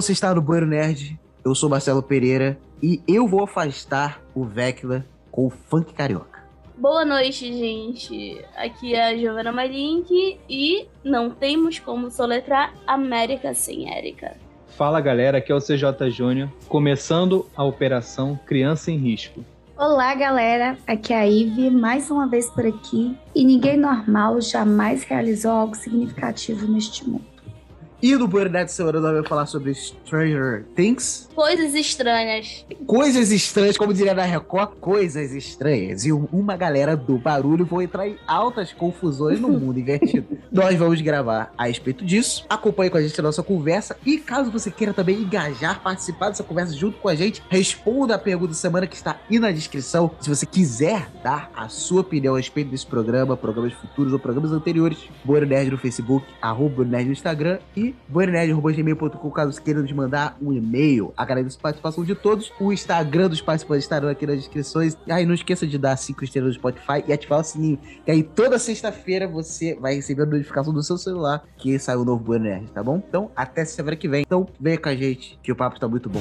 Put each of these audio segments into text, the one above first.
Você está no Banheiro Nerd. Eu sou Marcelo Pereira e eu vou afastar o Vecla com o funk carioca. Boa noite, gente. Aqui é a Giovanna Malink e não temos como soletrar América sem Érica. Fala galera, aqui é o CJ Júnior, começando a operação Criança em Risco. Olá, galera. Aqui é a Ive, mais uma vez por aqui. E ninguém normal jamais realizou algo significativo neste mundo. E no Banheiro Nerd semana nós vamos falar sobre Stranger Things. Coisas estranhas. Coisas estranhas, como diria na Record, coisas estranhas. E uma galera do barulho vão entrar em altas confusões no mundo invertido. nós vamos gravar a respeito disso. Acompanhe com a gente a nossa conversa. E caso você queira também engajar, participar dessa conversa junto com a gente, responda a pergunta da semana que está aí na descrição. Se você quiser dar a sua opinião a respeito desse programa, programas futuros ou programas anteriores, Boa Nerd no Facebook, arroba Nerd no Instagram e boironerd.gmail.com caso você queira nos mandar um e-mail. Agradeço a participação de todos. O Instagram dos participantes estarão aqui nas descrições. E aí não esqueça de dar 5 estrelas no Spotify e ativar o sininho. Que aí toda sexta-feira você vai receber a notificação do seu celular que saiu o novo Bueno tá bom? Então, até semana que vem. Então, venha com a gente, que o papo tá muito bom.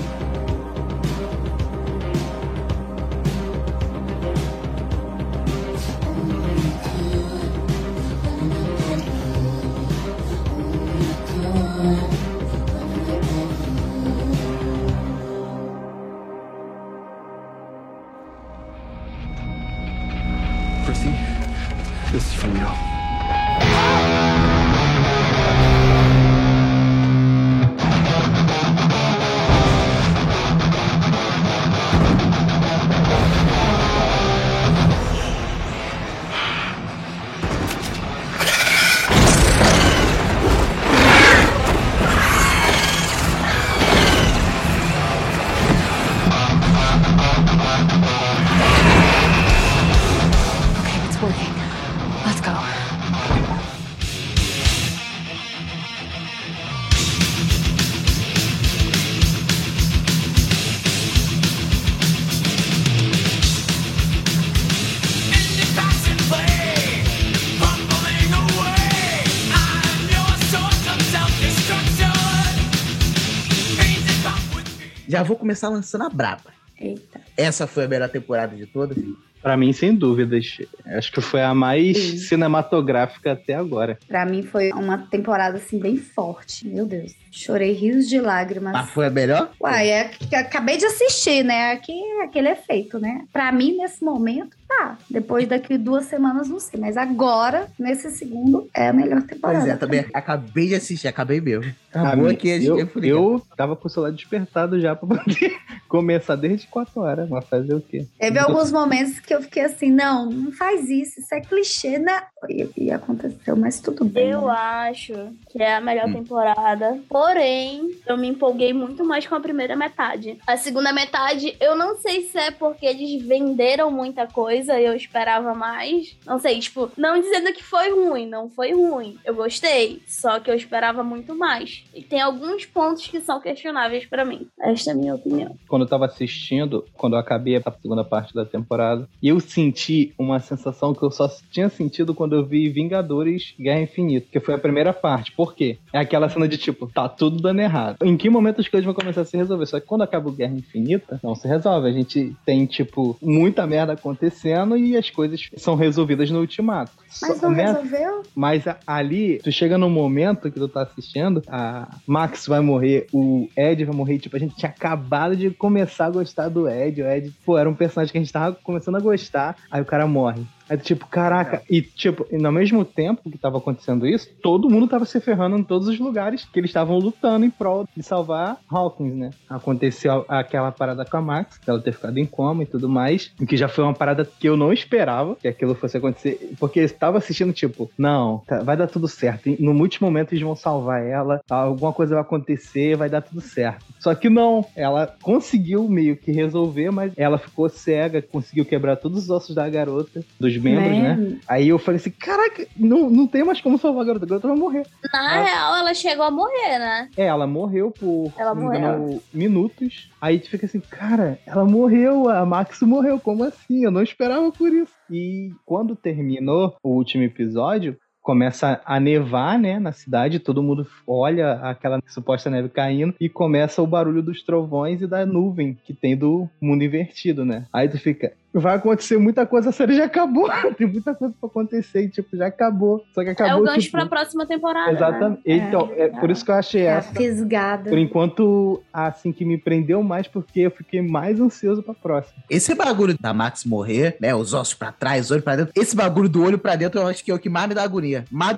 Começar lançando a braba. Eita. Essa foi a melhor temporada de todas. Pra mim, sem dúvidas. Acho que foi a mais Sim. cinematográfica até agora. Pra mim foi uma temporada assim bem forte. Meu Deus. Chorei rios de lágrimas. Mas foi a melhor? Uai, é que acabei de assistir, né? Aqui, aquele efeito, né? Pra mim, nesse momento, tá. Depois daqui duas semanas, não sei. Mas agora, nesse segundo, é a melhor temporada. Pois é, também acabei de assistir, acabei mesmo. A Acabou mim, aqui, a eu, gente eu tava com o celular despertado já pra poder começar desde 4 horas. Mas fazer o quê? Teve alguns momentos que eu fiquei assim, não, não faz isso, isso é clichê, né? E, e aconteceu, mas tudo bem. Eu né? acho que é a melhor Hum. temporada. Porém, eu me empolguei muito mais com a primeira metade. A segunda metade, eu não sei se é porque eles venderam muita coisa e eu esperava mais. Não sei, tipo, não dizendo que foi ruim, não foi ruim. Eu gostei, só que eu esperava muito mais. E tem alguns pontos que são questionáveis pra mim. Esta é a minha opinião. Quando eu tava assistindo, quando eu acabei a segunda parte da temporada, eu senti uma sensação que eu só tinha sentido quando eu vi Vingadores Guerra Infinita, que foi a primeira parte. Por quê? É aquela cena de tipo, tá tudo dando errado. Em que momento as coisas vão começar a se resolver? Só que quando acaba o Guerra Infinita, não se resolve. A gente tem, tipo, muita merda acontecendo e as coisas são resolvidas no ultimato. Mas não né? resolveu? Mas a- ali, tu chega num momento que tu tá assistindo, a Max vai morrer, o Ed vai morrer, tipo, a gente tinha acabado de começar a gostar do Ed, o Ed, pô, era um personagem que a gente tava começando a gostar, aí o cara morre. Aí, tipo, caraca, e tipo, e no mesmo tempo que tava acontecendo isso, todo mundo tava se ferrando em todos os lugares que eles estavam lutando em prol de salvar Hawkins, né? Aconteceu aquela parada com a Max, dela ter ficado em coma e tudo mais, o que já foi uma parada que eu não esperava que aquilo fosse acontecer, porque eu estava assistindo, tipo, não, tá- vai dar tudo certo. No último momento eles vão salvar ela, alguma coisa vai acontecer, vai dar tudo certo. Só que não, ela conseguiu meio que resolver, mas ela ficou cega, conseguiu quebrar todos os ossos da garota, dos membros, né? Man, Aí eu falei assim, caraca, não, não tem mais como salvar a garota, a garota vai morrer. Na real, ela chegou a morrer, né? É, ela morreu por Ela engano, morreu. minutos. Aí tu fica assim, cara, ela morreu, a Max morreu, como assim? Eu não esperava por isso. E quando terminou o último episódio, começa a nevar, né, na cidade, todo mundo olha aquela suposta neve caindo e começa o barulho dos trovões e da nuvem que tem do mundo invertido, né? Aí tu fica, vai acontecer muita coisa, a série já acabou. Tem muita coisa pra acontecer, e, tipo, já acabou. Só que acabou. é o gancho tipo, pra próxima temporada. Exatamente. Né? Então, é, por isso que eu achei É a essa. fisgada. Por enquanto, assim, que me prendeu mais, porque eu fiquei mais ansioso pra próxima. Esse bagulho da Max morrer, né? Os ossos pra trás, olho pra dentro. Esse bagulho do olho pra dentro, eu acho que é o que mais me dá agonia.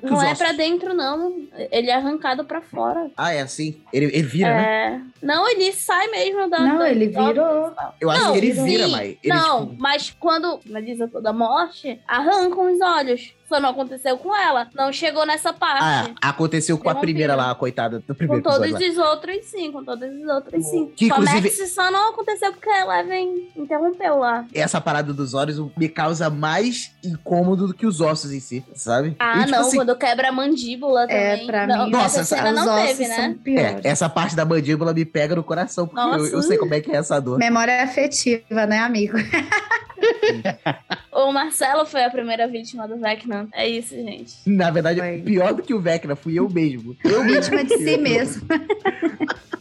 Não é pra dentro, não. Ele é arrancado pra fora. Ah, é assim? Ele, ele vira, né? É... Não, ele sai mesmo da. Não, da- ele da- virou. Eu acho Não, que ele vira, mas. Ele, não, tipo, mas quando finaliza toda a morte, arrancam os olhos. Só não aconteceu com ela. Não chegou nessa ah, parte. aconteceu com a primeira lá, a coitada do com primeiro todos episódio. lá. os outros, sim. Com todos os outros, sim. Que, com a inclusive- Max só não aconteceu porque a Eleven interrompeu lá. Essa parada dos olhos me causa mais incômodo do que os ossos em si, sabe? Ah, E, tipo não, assim, quando quebra a mandíbula É, também. pra não, mim, Nossa, essa essa- cena os não ossos teve, né? É, essa parte da mandíbula me pega no coração, porque eu, eu sei como é que é essa dor. Memória afetiva, né, amigo? O Marcelo foi a primeira vítima do Vecna. É isso, gente. Na verdade, Foi. pior do que o Vecna, fui eu mesmo. Eu mesmo. Vítima de si mesmo.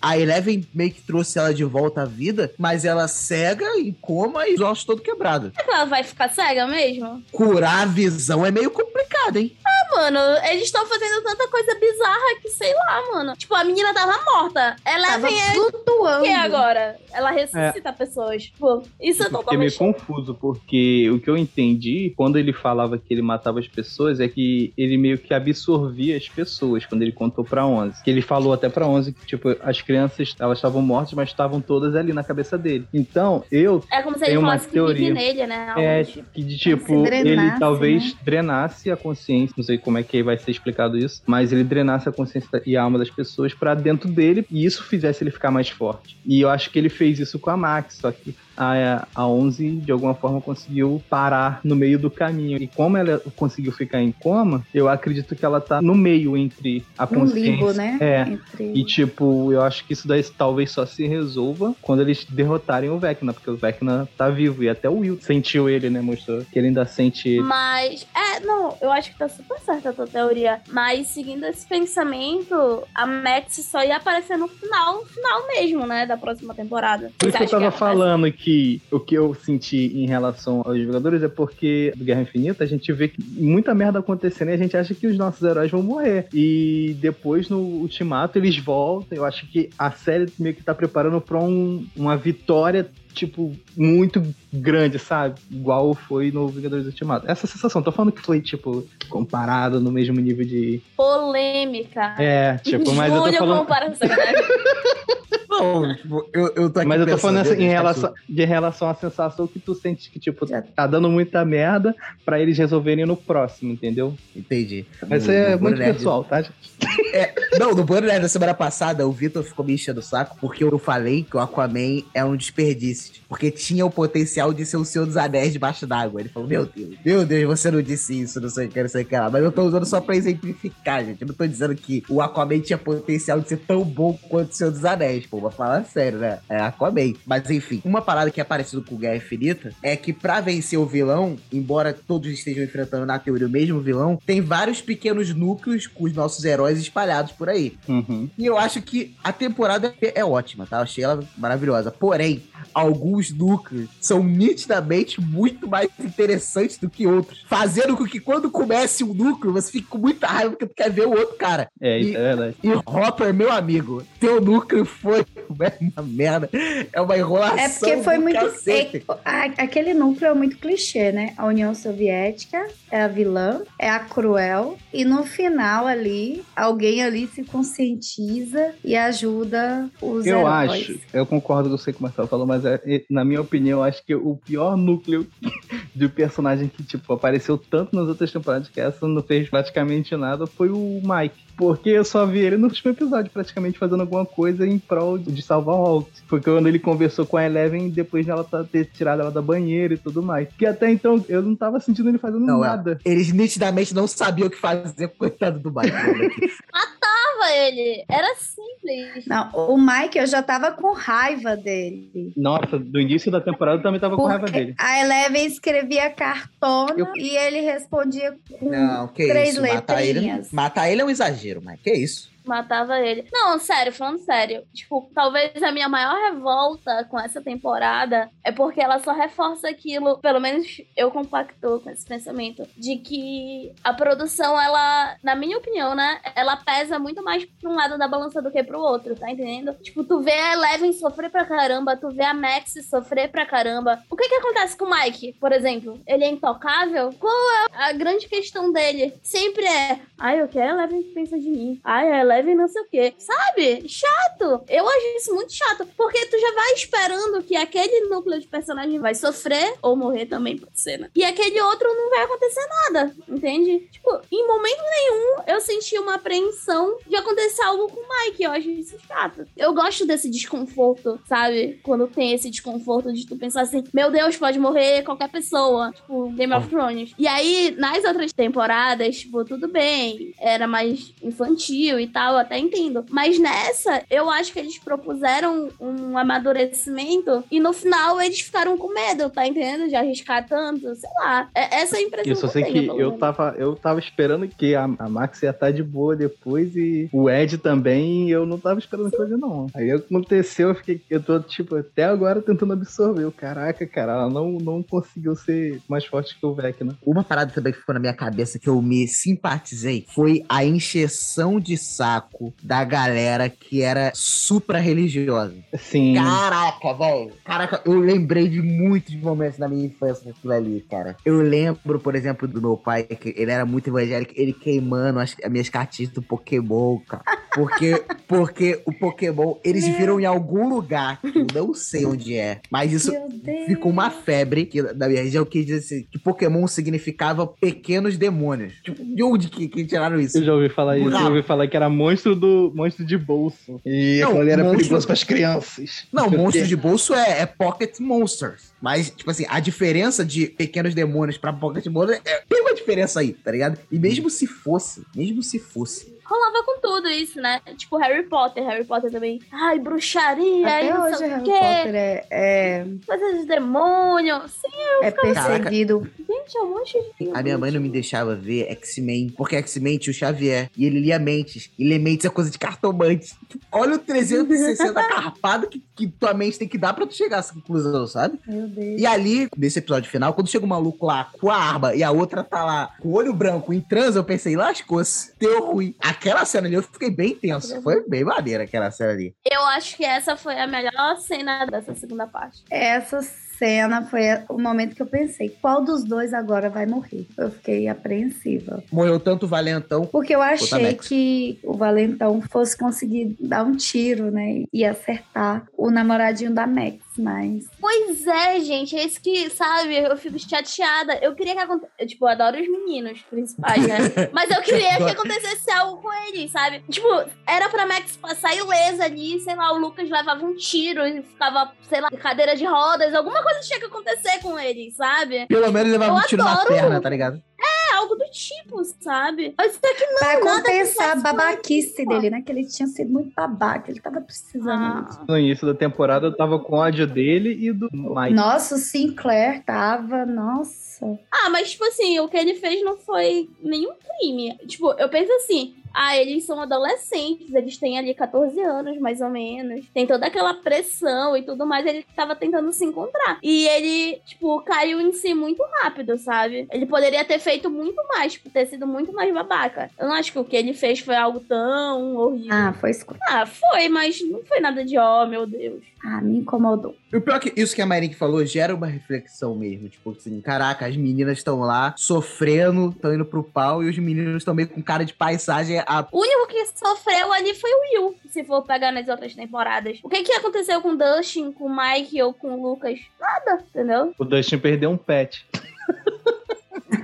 A Eleven meio que trouxe ela de volta à vida, mas ela cega em coma e os ossos todo quebrado. Será que ela vai ficar cega mesmo? Curar a visão é meio complicado, hein? Ah, mano, eles estão fazendo tanta coisa bizarra que sei lá, mano. Tipo, a menina tava morta. Tava Eleven é o flutuando. que agora? Ela ressuscita pessoas. Tipo, isso é Eu fiquei meio confuso, porque o que eu entendi, quando ele falava que ele matava as pessoas, é que ele meio que absorvia as pessoas, quando ele contou pra 11. Que ele falou até pra 11 que, tipo, as crianças, elas estavam mortas, mas estavam todas ali na cabeça dele. Então, eu É como se Tem ele uma falasse que teoria. vive nele, né? É, do tipo. que de tipo, se drenasse, ele talvez né? drenasse a consciência, não sei como é que vai ser explicado isso, mas ele drenasse a consciência e a alma das pessoas pra dentro dele e isso fizesse ele ficar mais forte. E eu acho que ele fez isso com a Max, só que a, a 11 de alguma forma conseguiu parar no meio do caminho. E como ela conseguiu ficar em coma, eu acredito que ela tá no meio entre a Um consciência. limbo, né? É. Entre... E, tipo, eu acho que isso daí talvez só se resolva quando eles derrotarem o Vecna, porque o Vecna tá vivo. E até o Will sentiu ele, né? Mostrou que ele ainda sente ele. Mas, é, não, eu acho que tá super certa a tua teoria. Mas, seguindo esse pensamento, a Max só ia aparecer no final, no final mesmo, né? Da próxima temporada. Por isso que eu tava vai- falando que o que eu senti em relação aos jogadores é porque do Guerra Infinita a gente vê que muita merda acontecendo e a gente acha que os nossos heróis vão morrer. E depois no Ultimato eles voltam. Eu acho que a série meio que tá preparando pra um- uma vitória. Tipo, muito grande, sabe? Igual foi no Vingadores Ultimato. Essa sensação, tô falando que foi, tipo, comparado no mesmo nível de. Polêmica. É, tipo, mas eu tô falando. comparação, né? Não, tipo, eu, eu tô aqui Mas eu tô falando essa- em relação, de relação à sensação que tu sente que, tipo, Já- tá dando muita merda pra eles resolverem no próximo, entendeu? Entendi. Mas isso é no muito pessoal, tá? gente? Não, no Banner da semana passada, o Vitor ficou me enchendo o saco porque eu falei que o Aquaman é um desperdício. Porque tinha o potencial de ser o Senhor dos Anéis debaixo d'água. Ele falou: Meu Deus, meu Deus, você não disse isso, não sei o que, não sei o que lá. Mas eu tô usando só pra exemplificar, gente. Eu não tô dizendo que o Aquaman tinha potencial de ser tão bom quanto o Senhor dos Anéis. Pô, vou falar sério, né? É Aquaman. Mas enfim, uma parada que é parecida com o Guerra Infinita é que pra vencer o vilão, embora todos estejam enfrentando na teoria o mesmo vilão, tem vários pequenos núcleos com os nossos heróis espalhados por aí. Uhum. E eu acho que a temporada é ótima, tá? Eu achei ela maravilhosa. Porém, alguns núcleos são nitidamente muito mais interessantes do que outros. Fazendo com que quando comece um núcleo, você fique com muita raiva porque tu quer ver o outro cara. É, isso E- é verdade. E Hopper, meu amigo, teu núcleo foi uma merda. É uma enrolação. É porque foi do muito. cacete. é- aquele núcleo é muito clichê, né? A União Soviética é a vilã, é a cruel, e no final ali, alguém ali se conscientiza e ajuda os Eu heróis. acho, eu concordo com você que o Marcelo falou, mas é- na minha opinião, acho que o pior núcleo de personagem que, tipo, apareceu tanto nas outras temporadas que essa não fez praticamente nada foi o Mike. Porque eu só vi ele no último episódio, praticamente fazendo alguma coisa em prol de salvar o Hulk. Foi quando ele conversou com a Eleven depois de ela tá- ter tirado ela da banheira e tudo mais. Que até então eu não tava sentindo ele fazendo Não, é. nada. Eles nitidamente não sabiam o que fazer com o coitado do Mike. Tava, matava ele. Era simples. Não, o Mike, eu já tava com raiva dele. Nossa, do início da temporada eu também tava com raiva Porque dele. a Eleven escrevia cartona Eu- e ele respondia com Não, que três isso. Matar ele, letrinhas. matar ele é um exagero, mas que isso? Matava ele. Não, sério, falando sério. Tipo, talvez a minha maior revolta com essa temporada é porque ela só reforça aquilo, pelo menos eu compactou com esse pensamento, de que a produção, ela, na minha opinião, né, ela pesa muito mais pra um lado da balança do que pro outro, tá entendendo? Tipo, tu vê a Eleven sofrer pra caramba, tu vê a Max sofrer pra caramba. O que que acontece com o Mike, por exemplo? Ele é intocável? Qual é a grande questão dele? Sempre é, ai, o que a Eleven pensa de mim? Ai, a Eleven não sei o quê. Sabe? Chato. Eu acho isso muito chato. Porque tu já vai esperando que aquele núcleo de personagem vai sofrer ou morrer também, pode ser, né? E aquele outro não vai acontecer nada. Entende? Tipo, em momento nenhum eu senti uma apreensão de acontecer algo com o Mike. Eu acho isso chato. Eu gosto desse desconforto, sabe? Quando tem esse desconforto de tu pensar assim, meu Deus, pode morrer qualquer pessoa. Tipo, Game of Thrones. E aí, nas outras temporadas, tipo, tudo bem. Era mais infantil e tal, eu até entendo. Mas nessa, eu acho que eles propuseram um amadurecimento e no final eles ficaram com medo, tá entendendo? De arriscar tanto, sei lá. É- essa é a impressão Eu só que sei eu que tenho, pelo eu tava, eu tava esperando que a, a Max ia estar de boa depois e o Ed também, e eu não tava esperando coisa não. Aí aconteceu, eu fiquei, eu tô, tipo, até agora tentando absorver. Eu, Caraca, cara, ela não, não conseguiu ser mais forte que o Vecna. Uma parada também que ficou na minha cabeça que eu me simpatizei foi a encheção de saco da galera que era supra-religiosa. Sim. Caraca, velho. Caraca, eu lembrei de muitos momentos da minha infância daquilo ali, cara. Eu lembro, por exemplo, do meu pai, que ele era muito evangélico, ele queimando as, as minhas cartinhas do Pokémon, cara. Porque, porque o Pokémon, eles viram em algum lugar, que eu não sei onde é, mas isso Meu ficou uma febre que, na minha região que diz assim, que Pokémon significava pequenos demônios. Tipo, de onde que, que tiraram isso? Eu já ouvi falar isso, eu Bravo. ouvi falar que era monstro do monstro de bolso. E Não, aquilo ali era monstro- perigoso pras crianças. Não, monstro de bolso é, é Pocket Monsters. Mas, tipo assim, a diferença de pequenos demônios pra Pocket Monsters é, tem uma diferença aí, tá ligado? E mesmo se fosse, mesmo se fosse. Rolava com tudo isso, né? Tipo Harry Potter. Harry Potter também. Ai, bruxaria. Até não hoje sei o Harry quê. Potter é, é, Coisa de demônio. Sim, é perseguido. gente, é um monte de. A minha mãe não me deixava ver X-Men, porque X-Men tinha o Xavier. E ele lia mentes. E ler mentes é coisa de cartomante. Olha o 360 carpado que, que tua mente tem que dar pra tu chegar a essa conclusão, sabe? Meu Deus. E ali, nesse episódio final, quando chega um maluco lá com a arma e a outra tá lá com o olho branco em transa, eu pensei, lascou-se, deu ruim. Aquela cena ali eu fiquei bem tenso. Foi bem maneira aquela cena ali. Eu acho que essa foi a melhor cena dessa segunda parte. Essa cena foi o momento que eu pensei, qual dos dois agora vai morrer? Eu fiquei apreensiva. Morreu tanto o Valentão. Porque eu achei que o Valentão fosse conseguir dar um tiro, né? E acertar o namoradinho da Max, mas. Pois é, gente. É isso que, sabe, eu fico chateada. Eu queria que acontecesse. Tipo, eu adoro os meninos principais, né? Mas eu queria que acontecesse algo com eles, sabe? Tipo, era pra Max passar ilesa ali, sei lá, o Lucas levava um tiro e ficava, sei lá, de cadeira de rodas. Alguma coisa tinha que acontecer com eles, sabe? Pelo menos levava Eu um tiro na adoro. perna, tá ligado? É algo do tipo, sabe? Mas isso aqui não, pra compensar a babaquice dele, né? Que ele tinha sido muito babaca, ele tava precisando. Ah. No início da temporada eu tava com ódio dele e do Mike. Nossa, o Sinclair tava, nossa. Ah, mas, tipo assim, o que ele fez não foi nenhum crime. Tipo, eu penso assim. Ah, eles são adolescentes, eles têm ali 14 anos, mais ou menos. Tem toda aquela pressão e tudo mais. Ele tava tentando se encontrar. E ele, tipo, caiu em si muito rápido, sabe? Ele poderia ter feito muito mais, tipo, ter sido muito mais babaca. Eu não acho que o que ele fez foi algo tão horrível. Ah, foi escuro. Ah, foi, mas não foi nada de, ó, meu Deus. Ah, me incomodou. E o pior é que isso que a Marink falou gera uma reflexão mesmo. Tipo assim, caraca, as meninas estão lá sofrendo, estão indo pro pau, e os meninos estão meio com cara de paisagem. A... O único que sofreu ali foi o Will, se for pegar nas outras temporadas. O que que aconteceu com o Dustin, com o Mike ou com o Lucas? Nada, entendeu? O Dustin perdeu um pet.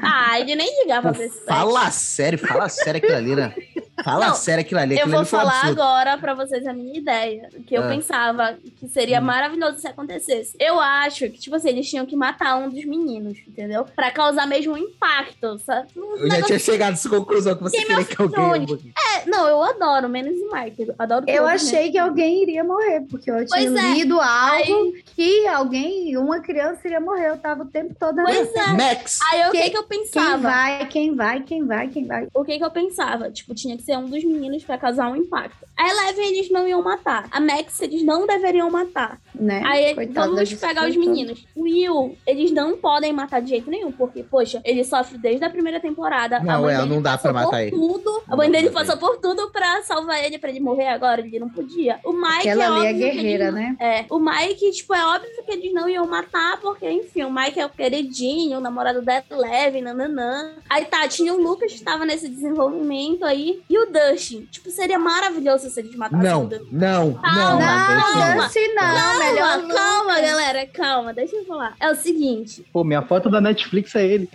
Ah, ele nem ligava Pô, pra esse fala sério, fala sério aquilo ali, né? Fala Não, sério aquilo ali. Eu Aquilo vou ali falar absurdo. agora pra vocês a minha ideia. O que eu Ah. pensava que seria maravilhoso se acontecesse. Eu acho que, tipo assim, eles tinham que matar um dos meninos, entendeu? Pra causar mesmo um impacto, sabe? Um Eu já tinha chegado nessa conclusão que você Game queria of que alguém... Thrones. É, não, eu adoro, menos o Mike. Eu adoro Eu né? achei que alguém iria morrer, porque eu tinha Pois é. lido algo Aí, que alguém, uma criança iria morrer. Eu tava o tempo todo na pois é. Max! Aí o que Quem- que eu Quem pensava? vai, quem vai, quem vai, quem vai. O que que eu pensava? Tipo, tinha que ser um dos meninos pra causar um impacto. A Eleven eles não iam matar. A Max eles não deveriam matar. Né? Aí Coitada vamos pegar os meninos. O Will, eles não podem matar de jeito nenhum, porque, poxa, ele sofre desde a primeira temporada. a Não, mãe é, dele não dá pra passou matar por ele. Tudo. A mãe dele passou por tudo pra salvar ele, pra ele morrer agora. Ele não podia. O Mike Aquela é ali é guerreira, eles né? é, o Mike, tipo, é óbvio que eles não iam matar, porque, enfim, o Mike é o queridinho, o namorado da Eleven, nananã. Aí tá, tinha o Lucas que estava nesse desenvolvimento aí, e o Dustin. Tipo, seria maravilhoso se eles matassem o Não, Dustin. não, Calma, não. Não, Dustin. Dustin não. Calma, melhor calma, Lucas. galera, calma, deixa eu falar. É o seguinte, Pô, minha foto da Netflix é ele.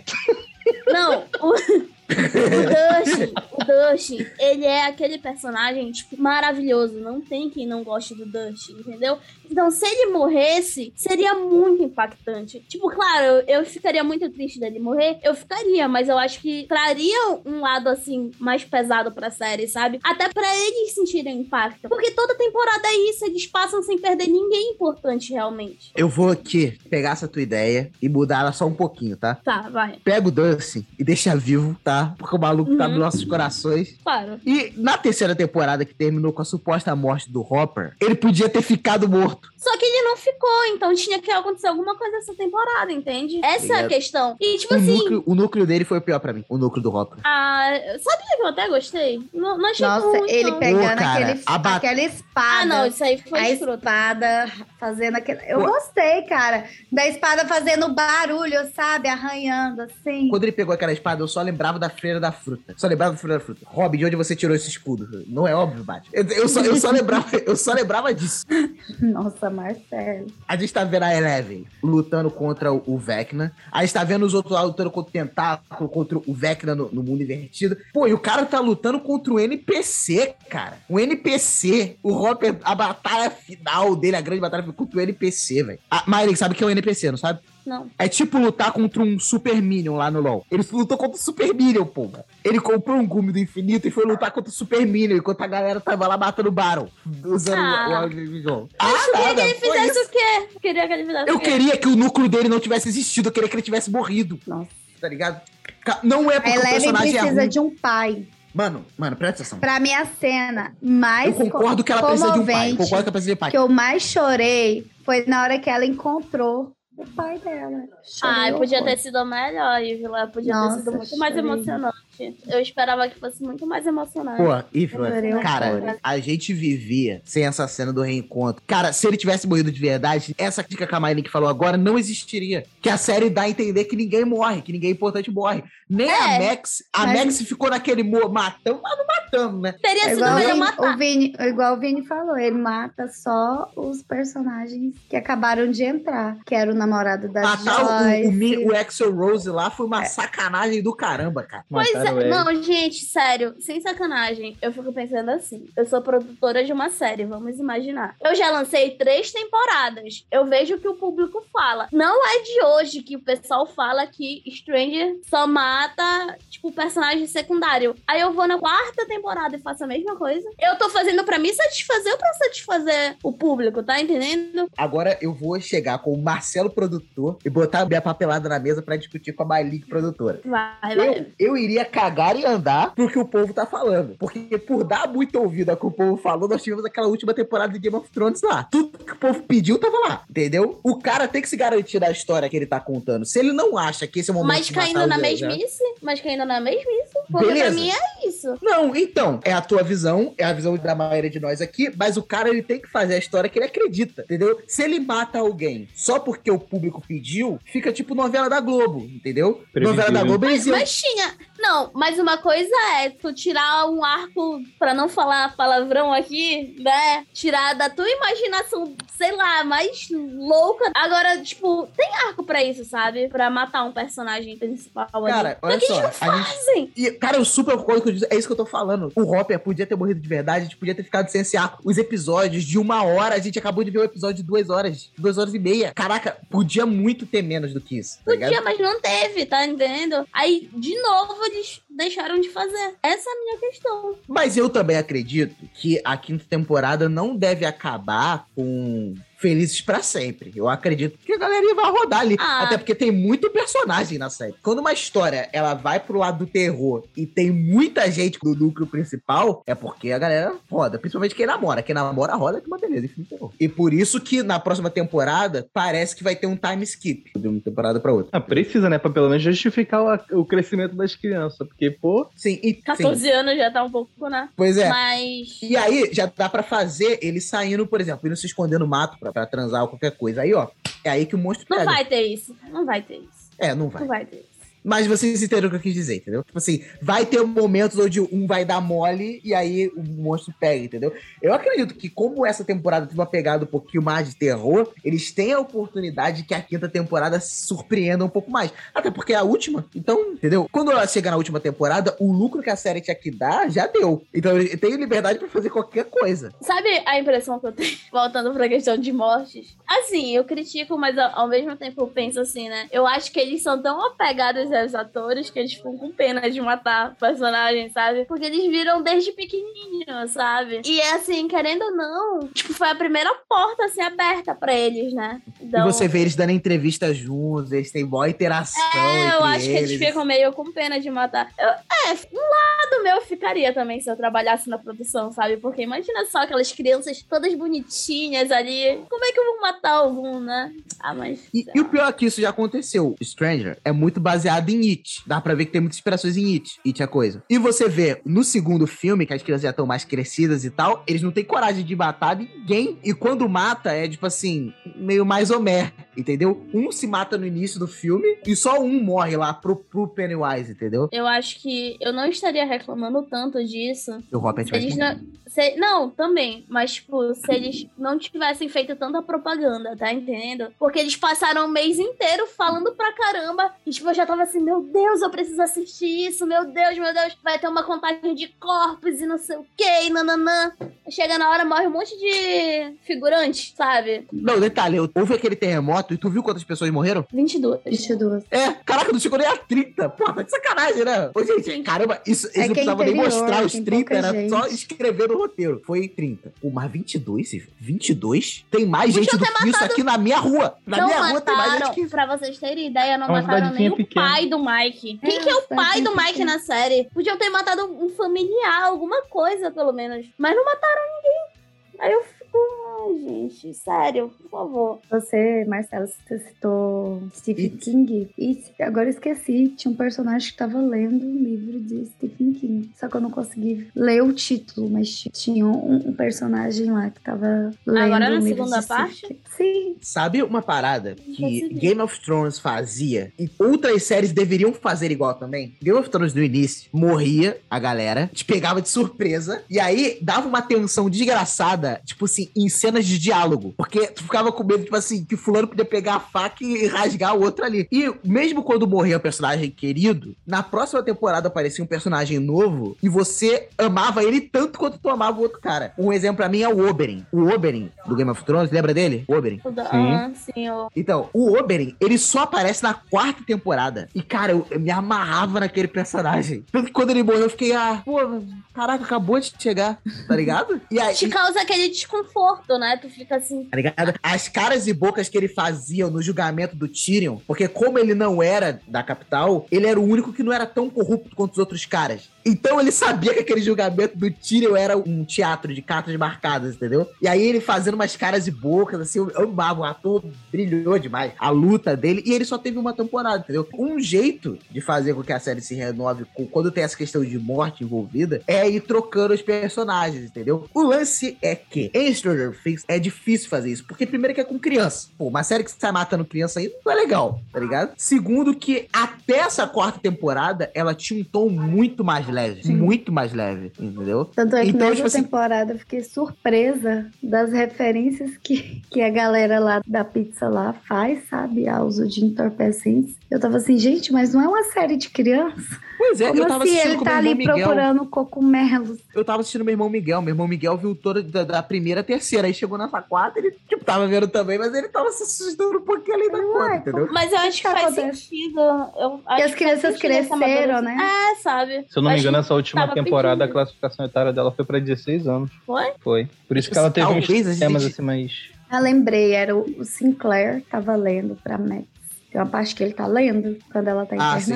não, o, o Dustin, o Dustin, ele é aquele personagem, tipo, maravilhoso. Não tem quem não goste do Dustin, entendeu? Então, se ele morresse, seria muito impactante. Tipo, claro, eu, eu ficaria muito triste dele morrer. Eu ficaria, mas eu acho que traria um lado, assim, mais pesado pra série, sabe? Até pra eles sentirem impacto. Porque toda temporada é isso, eles passam sem perder ninguém importante, realmente. Eu vou aqui pegar essa tua ideia e mudar ela só um pouquinho, tá? Tá, vai. Pega o Dustin e deixa vivo, tá? Porque o maluco tá Uhum. nos nossos corações. Claro. E na terceira temporada, que terminou com a suposta morte do Hopper, ele podia ter ficado morto. Só que ele não ficou, então tinha que acontecer alguma coisa essa temporada, entende? Essa é a questão. E, tipo O assim, núcleo, o núcleo dele foi o pior pra mim, o núcleo do Hopper. ah, sabia que eu até gostei? Não, não achei Nossa, ruim, ele não. pegando cara, aquele, a ba- aquela espada. Ah, não, isso aí foi a escroto. espada fazendo aquele. Eu Pô. gostei, cara. Da espada fazendo barulho, sabe? Arranhando assim. Quando ele pegou aquela espada, eu só lembrava da Freira da Fruta. Só lembrava da Freira da Fruta. Rob, de onde você tirou esse escudo? Não é óbvio, Batman. Eu, eu só, eu, só lembrava, eu só lembrava disso. Nossa, Marcelo. A gente tá vendo a Eleven lutando contra o, Vecna. A gente tá vendo os outros lá lutando contra o Tentáculo, contra o Vecna no, no mundo invertido. Pô, e o cara tá lutando contra o NPC, cara. O NPC. O Hopper, a batalha final dele, a grande batalha contra o NPC, velho. A Miley sabe que é o NPC, não sabe? Não. É tipo lutar contra um Super Minion lá no LoL. Ele lutou contra o Super Minion, porra. Ele comprou um gume do infinito e foi lutar contra o Super Minion, enquanto a galera tava lá matando o Baron. Usando Ah. o, o, o jogo. Ah, Eu queria que nada, ele fizesse isso. o quê? Eu queria que ele fizesse Eu o quê? queria que o núcleo dele não tivesse existido, eu queria que ele tivesse morrido. Nossa. Tá ligado? Não é A porque o personagem é precisa ruim. de um pai. Mano, mano, presta atenção. Pra mim, a cena mais Eu concordo que ela precisa de um pai. comovente Concordo que ela precisa de um pai. que eu mais chorei foi na hora que ela encontrou o pai dela. Ai, podia ter sido melhor, Ivila. Podia Nossa, ter sido muito mais chorei. emocionante. Eu esperava que fosse muito mais emocionante. Pô, Chorei cara, a gente vivia sem essa cena do reencontro. Cara, se ele tivesse morrido de verdade, essa dica que a Miley que falou agora não existiria. Que a série dá a entender que ninguém morre, que ninguém importante morre. Nem a É, Max, a mas- Max ficou naquele mo- matando, mas não matando, né? Teria É sido o melhor matar. o Vini- igual o Vini falou, ele mata só os personagens que acabaram de entrar, que era o namorado da Matar o, o, Joyce. Mi- o Axel Rose lá foi uma sacanagem do caramba, cara. Pois Mataram é, ele. não, gente, sério, sem sacanagem, eu fico pensando assim. Eu sou produtora de uma série, vamos imaginar. Eu já lancei três temporadas. Eu vejo o que o público fala. Não é de hoje que o pessoal fala que Stranger só mata, tipo, personagem secundário. Aí eu vou na quarta temporada e faço a mesma coisa. Eu tô fazendo pra me satisfazer ou pra satisfazer o público, tá entendendo? Agora eu vou chegar com o Marcelo produtor e botar minha papelada na mesa pra discutir com a Miley produtora. Vai, vai. Eu, eu iria cagar e andar pro que o povo tá falando. Porque por dar muito ouvido ao que o povo falou, nós tivemos aquela última temporada de Game of Thrones lá. Tudo que o povo pediu tava lá, entendeu? O cara tem que se garantir da história que ele tá contando. Se ele não acha que esse é o momento Mas caindo na Zé, mesmice? Mas caindo na mesmice? Porque Beleza. pra mim é isso. Não, então, é a tua visão, é a visão da maioria de nós aqui, mas o cara ele tem que fazer a história que ele acredita, entendeu? Se ele mata alguém só porque o público pediu, fica tipo novela da Globo, entendeu? Previsível. Novela da Globo, eles Mas, iam mas tinha. Não, mas uma coisa é tu tirar um arco, pra não falar palavrão aqui, né? Tirar da tua imaginação, sei lá, mais louca. Agora, tipo, tem arco pra isso, sabe? Pra matar um personagem principal ali. Cara, olha Por que só, eles não a gente- fazem? E, cara, eu super concordo com isso. É isso que eu tô falando. O Hopper podia ter morrido de verdade, a gente podia ter ficado sem esse arco. Os episódios de uma hora, a gente acabou de ver um episódio de duas horas, duas horas e meia. Caraca, podia muito ter menos do que isso. Tá ligado? Podia, mas não teve, tá entendendo? Aí, de novo, eles deixaram de fazer. Essa é a minha questão. Mas eu também acredito que a quinta temporada não deve acabar com felizes pra sempre. Eu acredito que a galerinha vai rodar ali. Ah. Até porque tem muito personagem na série. Quando uma história ela vai pro lado do terror e tem muita gente no núcleo principal, é porque a galera roda. Principalmente quem namora. Quem namora roda que uma beleza, enfim, terror. E por isso que na próxima temporada parece que vai ter um time skip de uma temporada pra outra. Ah, precisa, né? Pra pelo menos justificar o, o crescimento das crianças. Porque, pô, Sim, e sim, 14 anos já tá um pouco, né? pois é. Mas. E aí, já dá pra fazer ele saindo, por exemplo, indo se esconder no mato pra, pra transar ou qualquer coisa. Aí, ó, é aí que o monstro Não pega. vai ter isso. Não vai ter isso. É, não vai. Não vai ter isso. Mas vocês entenderam o que eu quis dizer, entendeu? Tipo assim, vai ter momentos onde um vai dar mole e aí o monstro pega, entendeu? Eu acredito que, como essa temporada teve uma pegada um pouquinho mais de terror, eles têm a oportunidade que a quinta temporada surpreenda um pouco mais. Até porque é a última. Então, entendeu? Quando ela chega na última temporada, o lucro que a série tinha que dar já deu. Então, ele tem liberdade pra fazer qualquer coisa. Sabe a impressão que eu tenho, voltando pra questão de mortes? Assim, eu critico, mas ao mesmo tempo eu penso assim, né? Eu acho que eles são tão apegados aos atores que eles ficam com pena de matar personagens, sabe? Porque eles viram desde pequenininho, sabe? E assim, querendo ou não, tipo, foi a primeira porta, assim, aberta pra eles, né? Então, E você vê eles dando entrevista juntos, eles têm boa interação. É, eu acho que eles ficam meio com pena de matar. Eu- é, um lado meu ficaria também se eu trabalhasse na produção, sabe? Porque imagina só aquelas crianças todas bonitinhas ali. Como é que eu vou matar algum, né? Ah, mas. E, e o pior é que isso já aconteceu. Stranger é muito baseado em It. Dá pra ver que tem muitas inspirações em It. It é coisa. E você vê no segundo filme, que as crianças já estão mais crescidas e tal, eles não têm coragem de matar ninguém. E quando mata, é tipo assim, meio mais menos, entendeu? Um se mata no início do filme e só um morre lá pro, pro Pennywise, entendeu? Eu acho que eu não estaria reclamando tanto disso. O Robert Se eles não, se- não, também. Mas, tipo, se eles não tivessem feito tanta propaganda, tá entendendo? Porque eles passaram o mês inteiro falando pra caramba. E, tipo, eu já tava assim, meu Deus, eu preciso assistir isso. Meu Deus, meu Deus. Vai ter uma contagem de corpos e não sei o que, e nananã. Chega na hora, morre um monte de figurante, sabe? Não, detalhe, houve aquele terremoto e tu viu quantas pessoas morreram? 22. 22. É, caraca, não chegou nem a 30. Porra, tá de sacanagem, né? Ô, gente, caramba, isso, isso É não que é precisava nem mostrar os tem 30, pouca era só gente. escrever no roteiro. Foi 30. Pô, mas 22, Silvio? 22? Tem mais Podiam gente do que isso aqui na minha rua. Na não minha rua tem mais mataram, gente que... pra vocês terem ideia, não É mataram nem o pequena. Pai do Mike. Quem É, que é o pai do Mike pequena. na série? Podiam ter matado um familiar, alguma coisa, pelo menos. Mas não mataram ninguém. Aí eu ai, gente, sério, por favor. Você, Marcelo, você citou Stephen It. King. E agora eu esqueci, tinha um personagem que tava lendo um livro de Stephen King. Só que eu não consegui ler o título, mas ti- tinha um, um personagem lá que tava lendo Agora na um livro segunda parte? King. Sim. Sabe uma parada que. Game of Thrones fazia e outras séries deveriam fazer igual também? Game of Thrones no início morria a galera, te pegava de surpresa e aí dava uma tensão desgraçada, tipo assim, em cenas de diálogo. Porque tu ficava com medo, tipo assim, que fulano podia pegar a faca e rasgar o outro ali. E mesmo quando morria um personagem querido, na próxima temporada aparecia um personagem novo e você amava ele tanto quanto tu amava o outro cara. Um exemplo pra mim é o Oberyn. O Oberyn do Game of Thrones, lembra dele? Oberyn. O Sim. Aham, sim, o- Então, o Oberyn, ele só aparece na quarta temporada. E, cara, eu, eu me amarrava naquele personagem. Tanto que quando ele morreu, eu fiquei, ah, pô, caraca, acabou de chegar, tá ligado? E aí, Te causa aquele desconforto, né? Tu fica assim. tá ligado? As caras e bocas que ele fazia no julgamento do Tyrion, porque como ele não era da capital, ele era o único que não era tão corrupto quanto os outros caras. Então ele sabia que aquele julgamento do Tyrion era um teatro de cartas marcadas, entendeu? E aí ele fazendo umas caras e bocas, assim, eu amava, o ator brilhou demais. A luta dele, e ele só teve uma temporada, entendeu? Um jeito de fazer com que a série se renove quando tem essa questão de morte envolvida é ir trocando os personagens, entendeu? O lance é que em Stranger Things é difícil fazer isso, porque primeiro que é com criança. Pô, uma série que sai matando criança aí não é legal, tá ligado? Segundo que até essa quarta temporada ela tinha um tom muito mais leve, Sim. muito mais leve, entendeu? Tanto é que Então, nessa tipo assim- temporada eu fiquei surpresa das referências que, que a galera lá da pizza lá faz, sabe? A uso de entorpecentes. Eu tava assim, gente, mas não é uma série de criança? Pois é, Como eu tava assim assistindo ele com tá meu ali Miguel. procurando cogumelos? Eu tava assistindo meu irmão Miguel. Meu irmão Miguel viu toda da, da primeira a terceira. Aí chegou nessa quarta, ele tipo, tava vendo também, mas ele tava se assustando um pouquinho além da conta, entendeu? Mas eu acho que que faz acontece? sentido. Eu acho as que crianças cresceram, né? É, sabe? Se eu não me engano, essa última temporada a pedindo. classificação etária dela foi pra 16 anos. Foi? Foi. Por isso que ela teve uns Talvez a gente- temas assim mais. Ah, lembrei, era o, Sinclair tava lendo pra Max. Tem uma parte que ele tá lendo quando ela tá Ah, sim.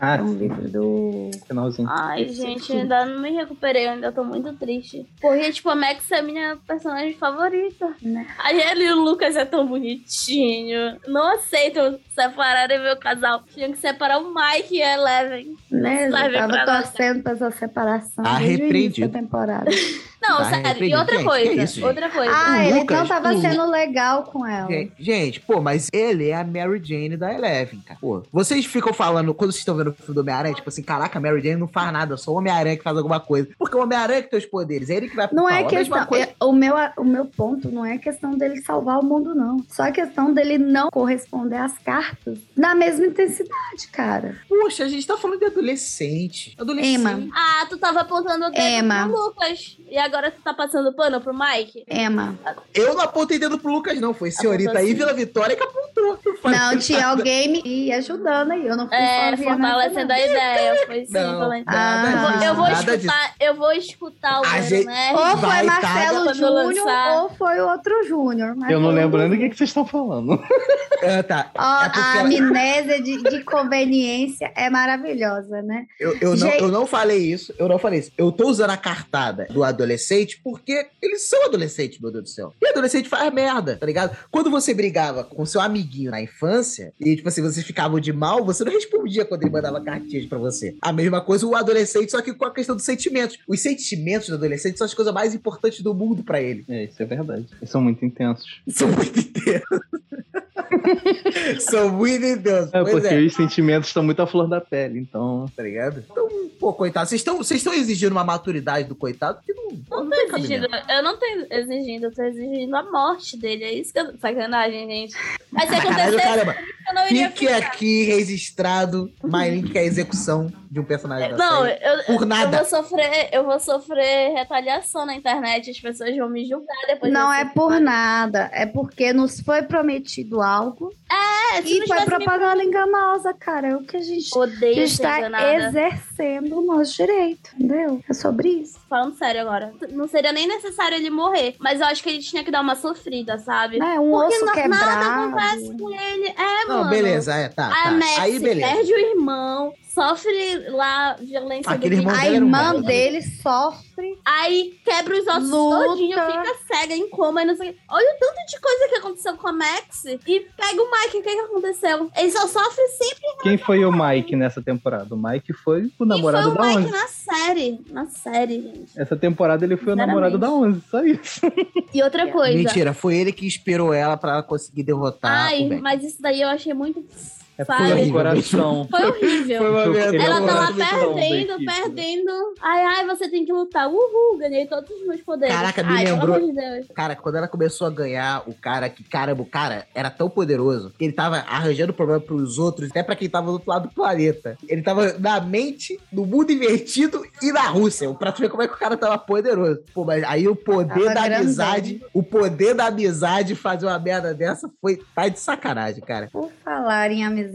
Ah, é um livro do. finalzinho. Ai, gente, ainda não me recuperei, eu ainda tô muito triste. Porque, tipo, a Max é a minha personagem favorita. Né? Aí ele e o Lucas é tão bonitinho. Não aceito separarem meu casal. Tinha que separar o Mike e a Eleven. Né? Eu tava torcendo pra essa separação. Tá o repreendido. da temporada. Não, Tá sério. E outra Gente, coisa. isso, outra coisa. Ah, o ele Lucas, não tava o- sendo legal com ela. Gente, gente, pô, mas ele é a Mary Jane da Eleven, cara. Pô, vocês ficam falando, quando vocês estão vendo o filme do Homem-Aranha, tipo assim, caraca, a Mary Jane não faz nada, só o Homem-Aranha que faz alguma coisa. Porque o Homem-Aranha que tem os poderes, é ele que vai Não é A mesma questão. coisa- é- o, meu, o meu ponto não é questão dele salvar o mundo, não. Só a questão dele não corresponder às cartas na mesma intensidade, cara. Poxa, a gente tá falando de adolescente. Adolescente. Emma. Ah, tu tava apontando o dedo Emma. pro Lucas. E agora tu tá passando pano pro Mike? Emma. Eu não apontei dedo pro Lucas, não. Foi senhorita aí. Vila Vitória, que apontou. falei Não, tinha alguém me ajudando aí. Eu não fui É, sozinha fortalecendo não. a ideia. Foi sim, Não, falando. Ah. nada Eu vou- disso, eu vou nada disso. escutar, eu vou escutar o A gente- Nerd. Ou foi Marcelo Júnior ou foi outro Júnior. mas Eu não lembro nem do que, que vocês estão falando. Ah, tá. Ó, É a ela- amnésia de, de conveniência é maravilhosa, né? Eu, eu, não, Gente- eu não falei isso, eu não falei isso. Eu tô usando a cartada do adolescente porque eles são adolescentes, meu Deus do céu. E adolescente faz merda, tá ligado? Quando você brigava com seu amiguinho na infância, e tipo assim, vocês ficavam de mal, você não respondia quando ele mandava cartinhas pra você. A mesma coisa o adolescente, só que com a questão dos sentimentos. Os sentimentos do adolescente são as coisas mais importantes do mundo pra ele. É, isso é verdade. Eles são muito intensos. São muito intensos. são muito intensos. É, pois porque é. os sentimentos estão muito à flor da pele, então. tá ligado? Então, pô, coitado, vocês estão vocês estão exigindo uma maturidade do coitado que exigindo, eu não tô exigindo, eu tô exigindo a morte dele. É isso que eu. Sacanagem, gente. Mas se acontecer, caramba. eu não iria Fique ficar. aqui registrado Mylink, que é a execução de um personagem da Não, série. eu, Por eu nada. vou sofrer, eu vou sofrer retaliação na internet. As pessoas vão me julgar depois. Não é por nada, é porque nos foi prometido algo É, se e não foi tivesse me propaganda enganosa, cara. É o que a gente, Odeio tá enganada. exercendo o nosso direito, entendeu? É sobre isso. Falando sério agora. Não seria nem necessário ele morrer. Mas eu acho que ele tinha que dar uma sofrida, sabe? Né? Um Porque osso nada quebrado. acontece com ele. É, Não, mano. beleza, é, tá. A tá. Max Aí, beleza. perde o irmão, sofre lá violência Aquele do irmão A um irmã dele sofre. Aí quebra os ossos Luta. todinho, fica cega em coma e não sei. Olha o tanto de coisa que aconteceu com a Max. E pega o Mike, o que, que aconteceu? Ele só sofre sempre. Quem foi o Mike nessa temporada? O Mike foi o namorado e foi da o Mike 11. na série. Na série, gente. Essa temporada ele foi o namorado da 11, só isso. E outra coisa. Mentira, foi ele que esperou ela pra ela conseguir derrotar Ai, mas isso daí eu achei muito. É horrível. coração. Foi horrível. Foi uma merda. Ela tá lá perdendo, perdendo. Ai, ai, você tem que lutar. Uhul, ganhei todos os meus poderes. Caraca, me ai, lembrou- Pelo amor de Deus. Cara, quando ela começou a ganhar, o cara que, caramba, o cara era tão poderoso que ele tava arranjando problema pros outros, até pra quem tava do outro lado do planeta. Ele tava na mente, no mundo invertido e na Rússia, pra tu ver como é que o cara tava poderoso. Pô, mas aí o poder Tava da grandão. amizade, o poder da amizade fazer uma merda dessa foi, tá de sacanagem, cara. Por falar em amizade,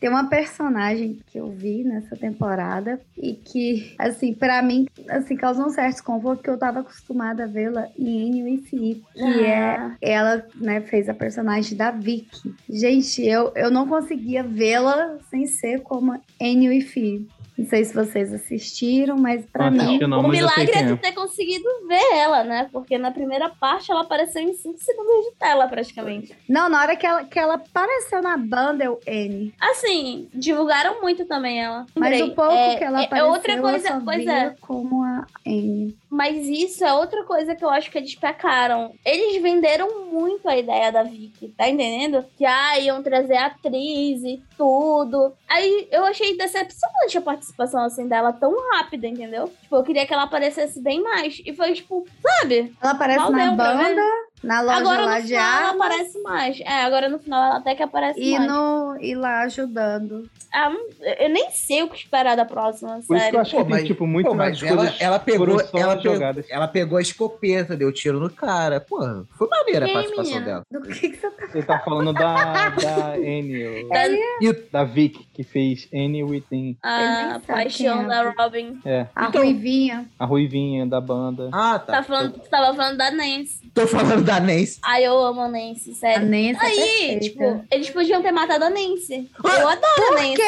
tem uma personagem que eu vi nessa temporada e que, assim, pra mim, assim, causou um certo desconforto porque eu tava acostumada a vê-la em NUICI, que Ah. é ela, né, fez a personagem da Vicky. Gente, eu, eu não conseguia vê-la sem ser como NUICI. Não sei se vocês assistiram, mas pra Não mim. não, o milagre é tu é. ter conseguido ver ela, né? Porque na primeira parte ela apareceu em 5 segundos de tela, praticamente. Não, na hora que ela, que ela apareceu na banda, eu N. Assim, divulgaram muito também ela. Mas Lembrei. o pouco É- que ela apareceu, É outra coisa, eu só pois é. como a N. Mas isso é outra coisa que eu acho que eles pecaram. Eles venderam muito a ideia da Vicky, tá entendendo? Que ah, iam trazer atriz e tudo. Aí eu achei decepcionante a participação assim dela tão rápida, entendeu? Tipo, eu queria que ela aparecesse bem mais. E foi tipo, sabe? Ela aparece Mal na banda, na loja agora lá no de final ela aparece mais. É, agora no final ela até que aparece e, mais. no, e lá ajudando. Ah, não- eu nem sei o que esperar da próxima, Por isso que sério. eu acho que mas- tem, tipo, muito Pô, mais ela, coisas ela pegou, ela, pegou, jogadas. ela pegou a escopeta, deu tiro no cara. Pô, foi maneira a participação menina? dela. Do que, que você tá Você tá falando da, da Annie, Da- E o- da Vic, que fez Annie Within. a nem sabe paixão é. da Robin. É, A Então- Ruivinha. a Ruivinha da banda. Ah, tá. Tá falando, tu tava falando da Nancy. Tô falando da Nancy. Ai, eu amo a Nancy, A sério. Nancy é Aí, perfeita. tipo, eles podiam ter matado a Nancy. Eu adoro a Nancy.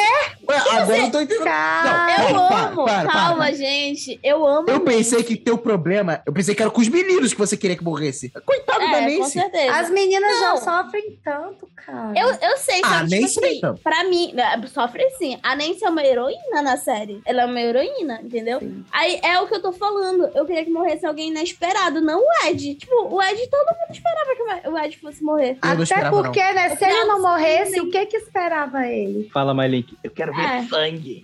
Ué, agora eu tô entendendo. Cara, Eu Para, amo. para, para. Calma, gente. Eu amo. Eu a pensei Nancy. que teu problema. Eu pensei que era com os meninos que você queria que morresse. Coitado da É, com Nancy. certeza. as meninas já Não. sofrem tanto, cara. Eu, eu sei, Ah, só que, nem tipo assim, então. pra mim, né, sofre sim. A Nancy é uma heroína na série. Ela é uma heroína, entendeu? Sim. Aí é o que eu tô falando. Eu queria que morresse alguém inesperado, não o Ed. Tipo, o Ed, todo mundo esperava que o Ed fosse morrer. Eu não Até porque, né, se ele Não, não morresse, sim. o que que esperava ele? Fala, Mylink. Eu quero ver É. sangue.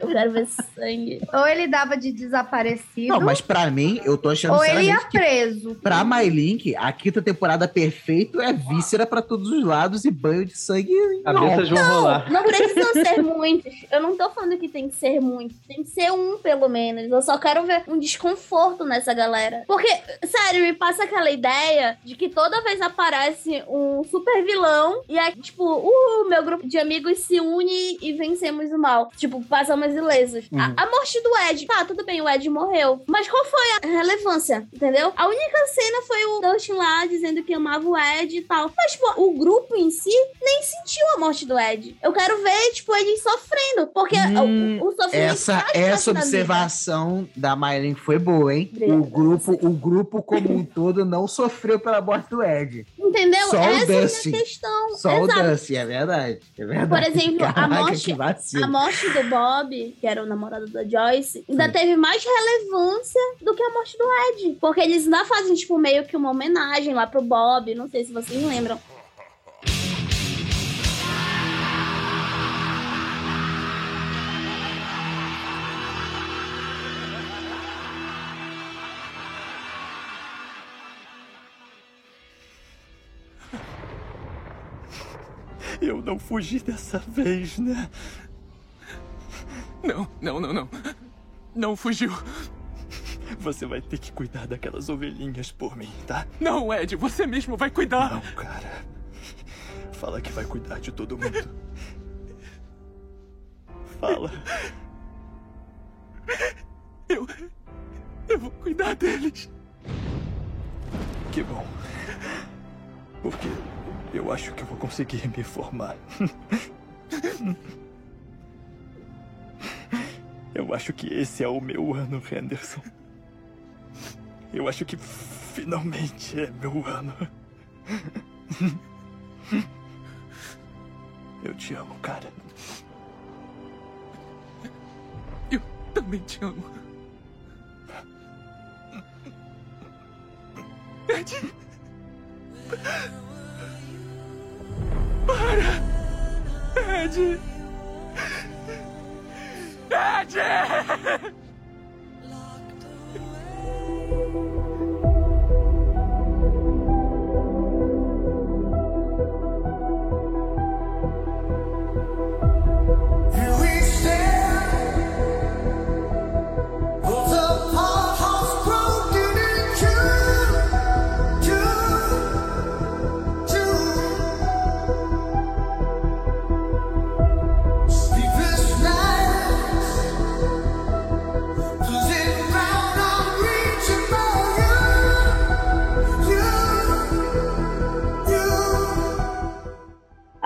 Eu quero ver sangue. Ou ele dava de desaparecido, Não, mas pra mim, eu tô achando ou ele ia preso. pra MyLink, a quinta temporada perfeito é víscera pra todos os lados e banho de sangue. Cabeças vão rolar. Não precisam ser muitos. Eu não tô falando que tem que ser muitos. Tem que ser um, pelo menos. Eu só quero ver um desconforto nessa galera. Porque, sério, me passa aquela ideia de que toda vez aparece um super vilão e é tipo, uh, meu grupo de amigos se une e vencemos o mal. Tipo, passamos ilesos. Uhum. A, a morte do Ed. Tá, tudo bem, o Ed morreu. Mas qual foi a relevância? Entendeu? A única cena foi o Dustin lá dizendo que amava o Ed e tal. Mas, tipo, o grupo em si nem sentiu a morte do Ed. Eu quero ver, tipo, eles sofrendo. Porque Hum, o, o sofrimento Essa, essa da observação da MyLink foi boa, hein? Obrigada. O grupo, o grupo como um todo não sofreu pela morte do Ed. Entendeu? Só Essa é a minha questão. Só Exato. o Dusty, é verdade. É verdade. Por exemplo, a Caraca, morte- que vacilo. A morte do Bob, que era o namorado da Joyce, ainda teve mais relevância do que a morte do Ed. Porque eles ainda fazem, tipo, meio que uma homenagem lá pro Bob. Não sei se vocês lembram. Eu não fugi dessa vez, né? Não, não, não, não. Não fugiu. Você vai ter que cuidar daquelas ovelhinhas por mim, tá? Não, Ed, você mesmo vai cuidar. Não, cara. Fala que vai cuidar de todo mundo. Fala. Eu. Eu vou cuidar deles. Que bom. Porque eu acho que vou conseguir me formar. Eu acho que esse é o meu ano, Henderson. Eu acho que finalmente é meu ano. Eu te amo, cara. Eu também te amo. Ed. Para! Ed! Ed!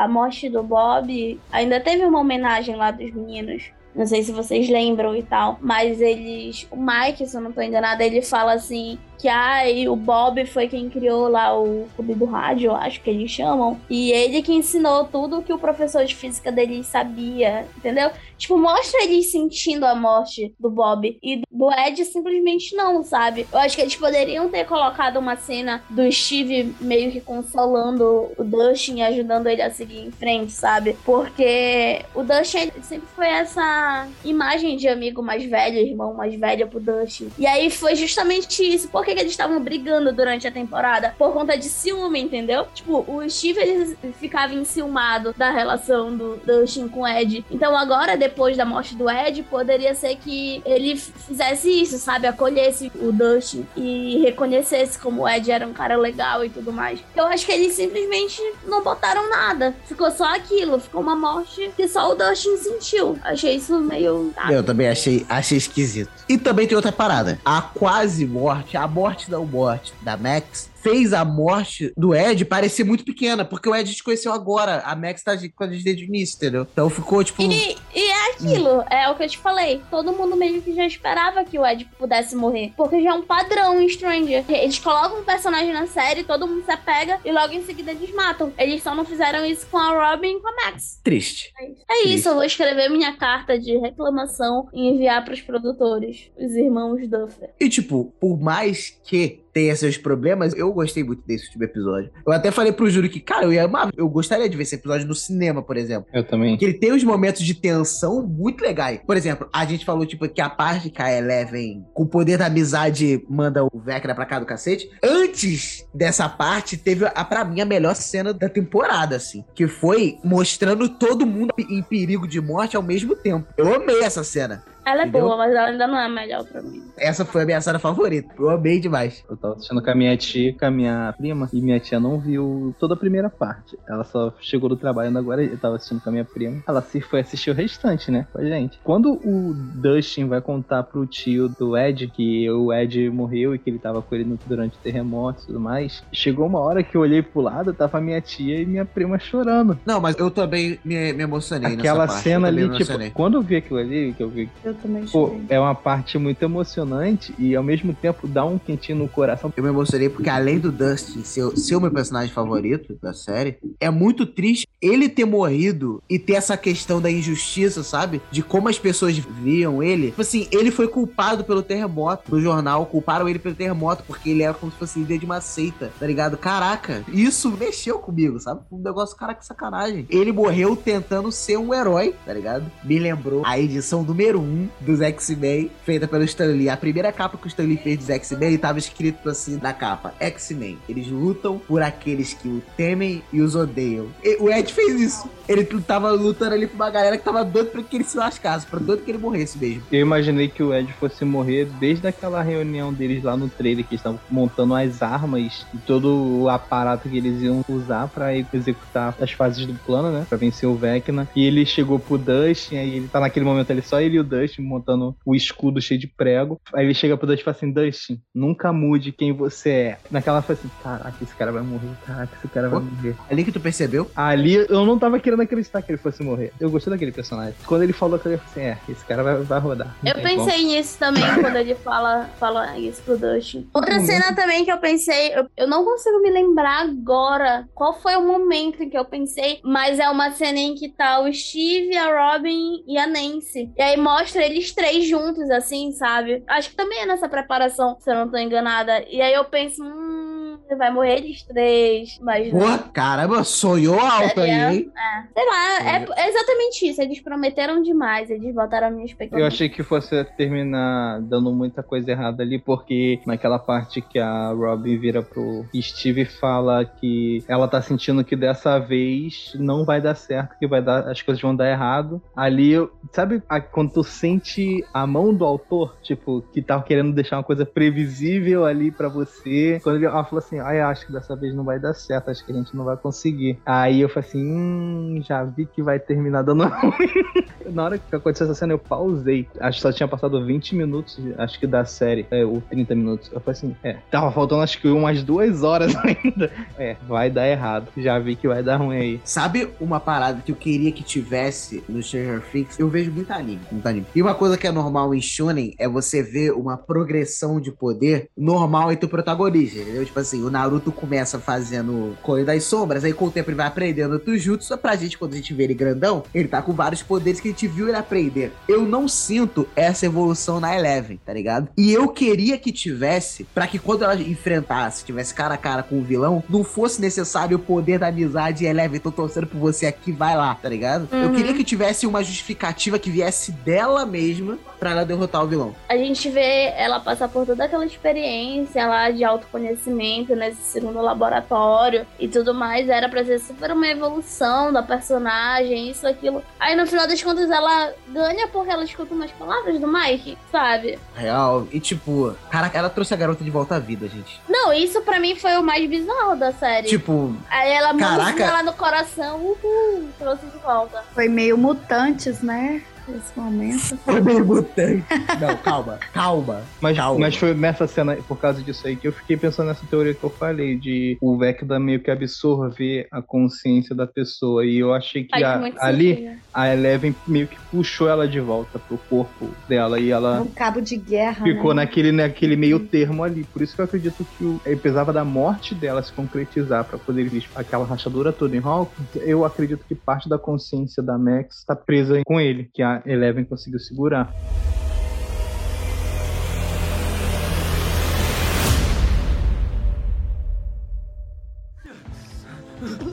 A morte do Bob ainda teve uma homenagem lá dos meninos. Não sei se vocês lembram e tal. Mas eles. O Mike, se eu não tô enganada, ele fala assim. Que ai, o Bob foi quem criou lá o clube do rádio, eu acho que eles chamam. E ele que ensinou tudo que o professor de física deles sabia, entendeu? Tipo, mostra eles sentindo a morte do Bob. E do Ed simplesmente não, sabe? Eu acho que eles poderiam ter colocado uma cena do Steve meio que consolando o Dustin e ajudando ele a seguir em frente, sabe? Porque o Dustin ele sempre foi essa imagem de amigo mais velho, irmão mais velho pro Dustin. E aí foi justamente isso. Por que, eles estavam brigando durante a temporada? Por conta de ciúme, entendeu? Tipo, o Steve ele ficava enciumado da relação do Dustin com o Ed. Então agora, depois da morte do Ed, poderia ser que ele fizesse isso, sabe? Acolhesse o Dustin e reconhecesse como o Ed era um cara legal e tudo mais. Eu acho que eles simplesmente não botaram nada. Ficou só aquilo. Ficou uma morte que só o Dustin sentiu. Achei isso meio. Eu também achei, achei esquisito. E também tem outra parada. A quase morte, a morte não morte da Max, fez a morte do Ed parecer muito pequena, porque o Ed te conheceu agora. A Max tá com a gente desde o início, entendeu? Então ficou tipo. E, e é aquilo, é o que eu te falei. Todo mundo meio que já esperava que o Ed pudesse morrer. Porque já é um padrão em Stranger. Eles colocam um personagem na série, todo mundo se apega e logo em seguida eles matam. Eles só não fizeram isso com a Robin e com a Max. Triste. É isso, eu vou escrever minha carta de reclamação e enviar pros produtores, os irmãos Duffer. E, tipo, por mais que tenha seus problemas, eu gostei muito desse último episódio. Eu até falei pro Júlio que, cara, eu ia amar. Eu gostaria de ver esse episódio no cinema, por exemplo. Eu também. Porque ele tem uns momentos de tensão muito legais. Por exemplo, a gente falou, tipo, que a parte que a Eleven, com o poder da amizade, manda o Vecna pra cá do cacete. Antes dessa parte, teve, a, pra mim, a melhor cena da temporada, assim. Que foi mostrando todo mundo em perigo de morte ao mesmo tempo. Eu amei essa cena. Ela é Entendeu? boa, mas ela ainda não é a melhor pra mim. Essa foi a minha cena favorita. Eu amei demais. Eu tava assistindo com a minha tia, e com a minha prima, e minha tia não viu toda a primeira parte. Ela só chegou do trabalho ainda agora, eu tava assistindo com a minha prima. Ela se foi assistir o restante, né, com a gente. Quando o Dustin vai contar pro tio do Ed que o Ed morreu e que ele tava com ele durante o terremoto e tudo mais, chegou uma hora que eu olhei pro lado, tava minha tia e minha prima chorando. Não, mas eu também me, me emocionei Aquela nessa parte. cena ali, tipo, quando eu vi aquilo ali, que eu vi Eu também Pô, é uma parte muito emocionante e ao mesmo tempo dá um quentinho no coração. Eu me emocionei porque, além do Dustin ser, ser o meu personagem favorito da série, é muito triste ele ter morrido e ter essa questão da injustiça, sabe? De como as pessoas viam ele. Tipo assim, ele foi culpado pelo terremoto. No jornal, culparam ele pelo terremoto porque ele era como se fosse líder de uma seita, tá ligado? Caraca, isso mexeu comigo, sabe? Um negócio, caraca, que sacanagem. Ele morreu tentando ser um herói, tá ligado? Me lembrou a edição número 1 um dos X-Men, feita pelo Stan Lee. A primeira capa que o Stan Lee fez dos X-Men tava escrito assim na capa: X-Men. Eles lutam por aqueles que o temem e os odeiam. E o Ed fez isso. Ele tava lutando ali pra uma galera que tava doido pra que ele se lascasse, pra doido que ele morresse mesmo. Eu imaginei que o Ed fosse morrer desde aquela reunião deles lá no trailer, que estavam montando as armas e todo o aparato que eles iam usar pra executar as fases do plano, né? Pra vencer o Vecna. E ele chegou pro Dustin, aí ele tá naquele momento ali, só ele e o Dustin montando o escudo cheio de prego. Aí ele chega pro Dustin e fala assim: Dustin, nunca mude quem você é. Naquela foi assim: caraca, esse cara vai morrer, caraca, esse cara vai Pô. morrer. Ali que tu percebeu? Ali eu não tava querendo acreditar que ele fosse morrer. Eu gostei daquele personagem. Quando ele falou que eu falei assim: é, esse cara vai, vai rodar. Eu como. pensei nisso também quando ele fala, fala isso pro Dustin. Outra cena também que eu pensei, eu, eu não consigo me lembrar agora qual foi o momento em que eu pensei, mas é uma cena em que tá o Steve, a Robin e a Nancy. E aí mostra eles três juntos, assim, sabe? Acho que também é nessa preparação, se eu não tô enganada. E aí eu penso, hum, vai morrer eles três, mas. Pô, caramba, sonhou alto aí, hein? Sei lá, é, é exatamente isso. Eles prometeram demais, eles botaram a minha expectativa. Eu achei que fosse terminar dando muita coisa errada ali, porque naquela parte que a Robin vira pro Steve e fala que ela tá sentindo que dessa vez não vai dar certo, que vai dar, as coisas vão dar errado. Ali, sabe a- quando tu sente a mão do autor, tipo, que tá querendo deixar uma coisa previsível ali pra você? Quando ele ela falou assim, ai, acho que dessa vez não vai dar certo, acho que a gente não vai conseguir. Aí eu falei assim, hum, já vi que vai terminar dando ruim. Na hora que aconteceu essa cena, eu pausei. Acho que só tinha passado 20 minutos, acho que da série, é, ou 30 minutos. Eu falei assim, é, tava faltando acho que umas duas horas ainda. É, vai dar errado. Já vi que vai dar ruim aí. Sabe uma parada que eu queria que tivesse no Stranger Things? Eu vejo muito anime, muito anime. E uma coisa que é normal em Shonen é você ver uma progressão de poder normal entre o protagonista, entendeu? Tipo assim, o Naruto começa fazendo Clone das Sombras, aí com o tempo ele vai aprendendo o Jutsu, pra gente, quando a gente vê ele grandão, ele tá com vários poderes que a gente viu ele aprender. Eu não sinto essa evolução na Eleven, tá ligado? E eu queria que tivesse, pra que quando ela enfrentasse, tivesse cara a cara com o vilão, não fosse necessário o poder da amizade e Eleven, tô torcendo por você aqui, vai lá, tá ligado? Eu Uhum. queria que tivesse uma justificativa que viesse dela mesma pra ela derrotar o vilão. A gente vê ela passar por toda aquela experiência lá de autoconhecimento nesse segundo laboratório e tudo mais. Era pra ser super uma evolução da personagem, isso, aquilo. Aí no final das contas ela ganha porque ela escuta umas palavras do Mike, sabe? Real. E tipo, caraca, ela trouxe a garota de volta à vida, gente. Não, isso pra mim foi o mais bizarro da série. Tipo, Aí ela Caraca. manda ela no coração, uhul, trouxe de volta. Foi meio mutantes, né? Nesse momento. foi meio mutante. Não, calma, calma. Mas, Calma. mas foi nessa cena, por causa disso aí, que eu fiquei pensando nessa teoria que eu falei, de o Vecna meio que absorver a consciência da pessoa. E eu achei que a- ali sentido. a Eleven meio que puxou ela de volta pro corpo dela e ela Um cabo de guerra. ficou né? naquele, naquele meio termo ali. Por isso que eu acredito que o, ele precisava da morte dela se concretizar pra poder existir aquela rachadura toda em Hawkins. Eu acredito que parte da consciência da Max tá presa com ele, que a Eleven conseguiu segurar.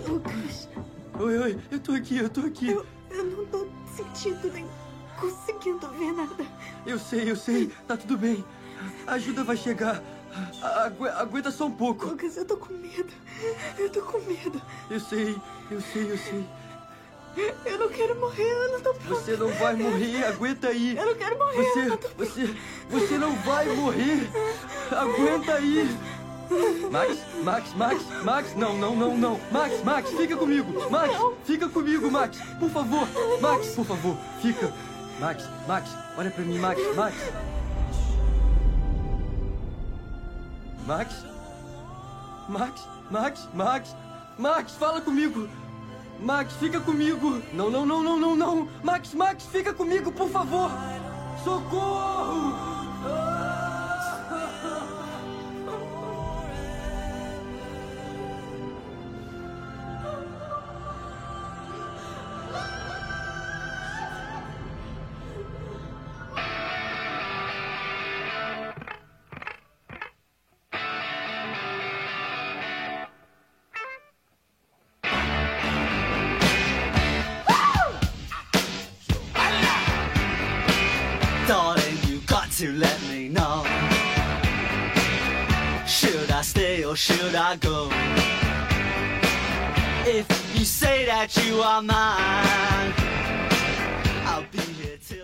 Lucas, Oi, oi, eu tô aqui, eu tô aqui. eu, eu não tô sentindo nem conseguindo ver nada. Eu sei, eu sei, tá tudo bem. A ajuda vai chegar. Agu- aguenta só um pouco. Lucas, eu tô com medo. Eu tô com medo. Eu sei, eu sei, eu sei. Eu não quero morrer, eu não tô pronta. Você não vai morrer, aguenta aí. Eu não quero morrer. Você, você, você não vai morrer. Aguenta aí. Max, Max, Max, Max, não, não, não, não. Max, Max, fica comigo. Max, fica comigo, Max. Por favor, Max, por favor, fica. Max, Max, olha pra mim, Max, Max. Max? Max, Max, Max, Max, fala comigo. Max, fica comigo. Não, não, não, não, não, não. Max, Max, fica comigo, por favor. Socorro!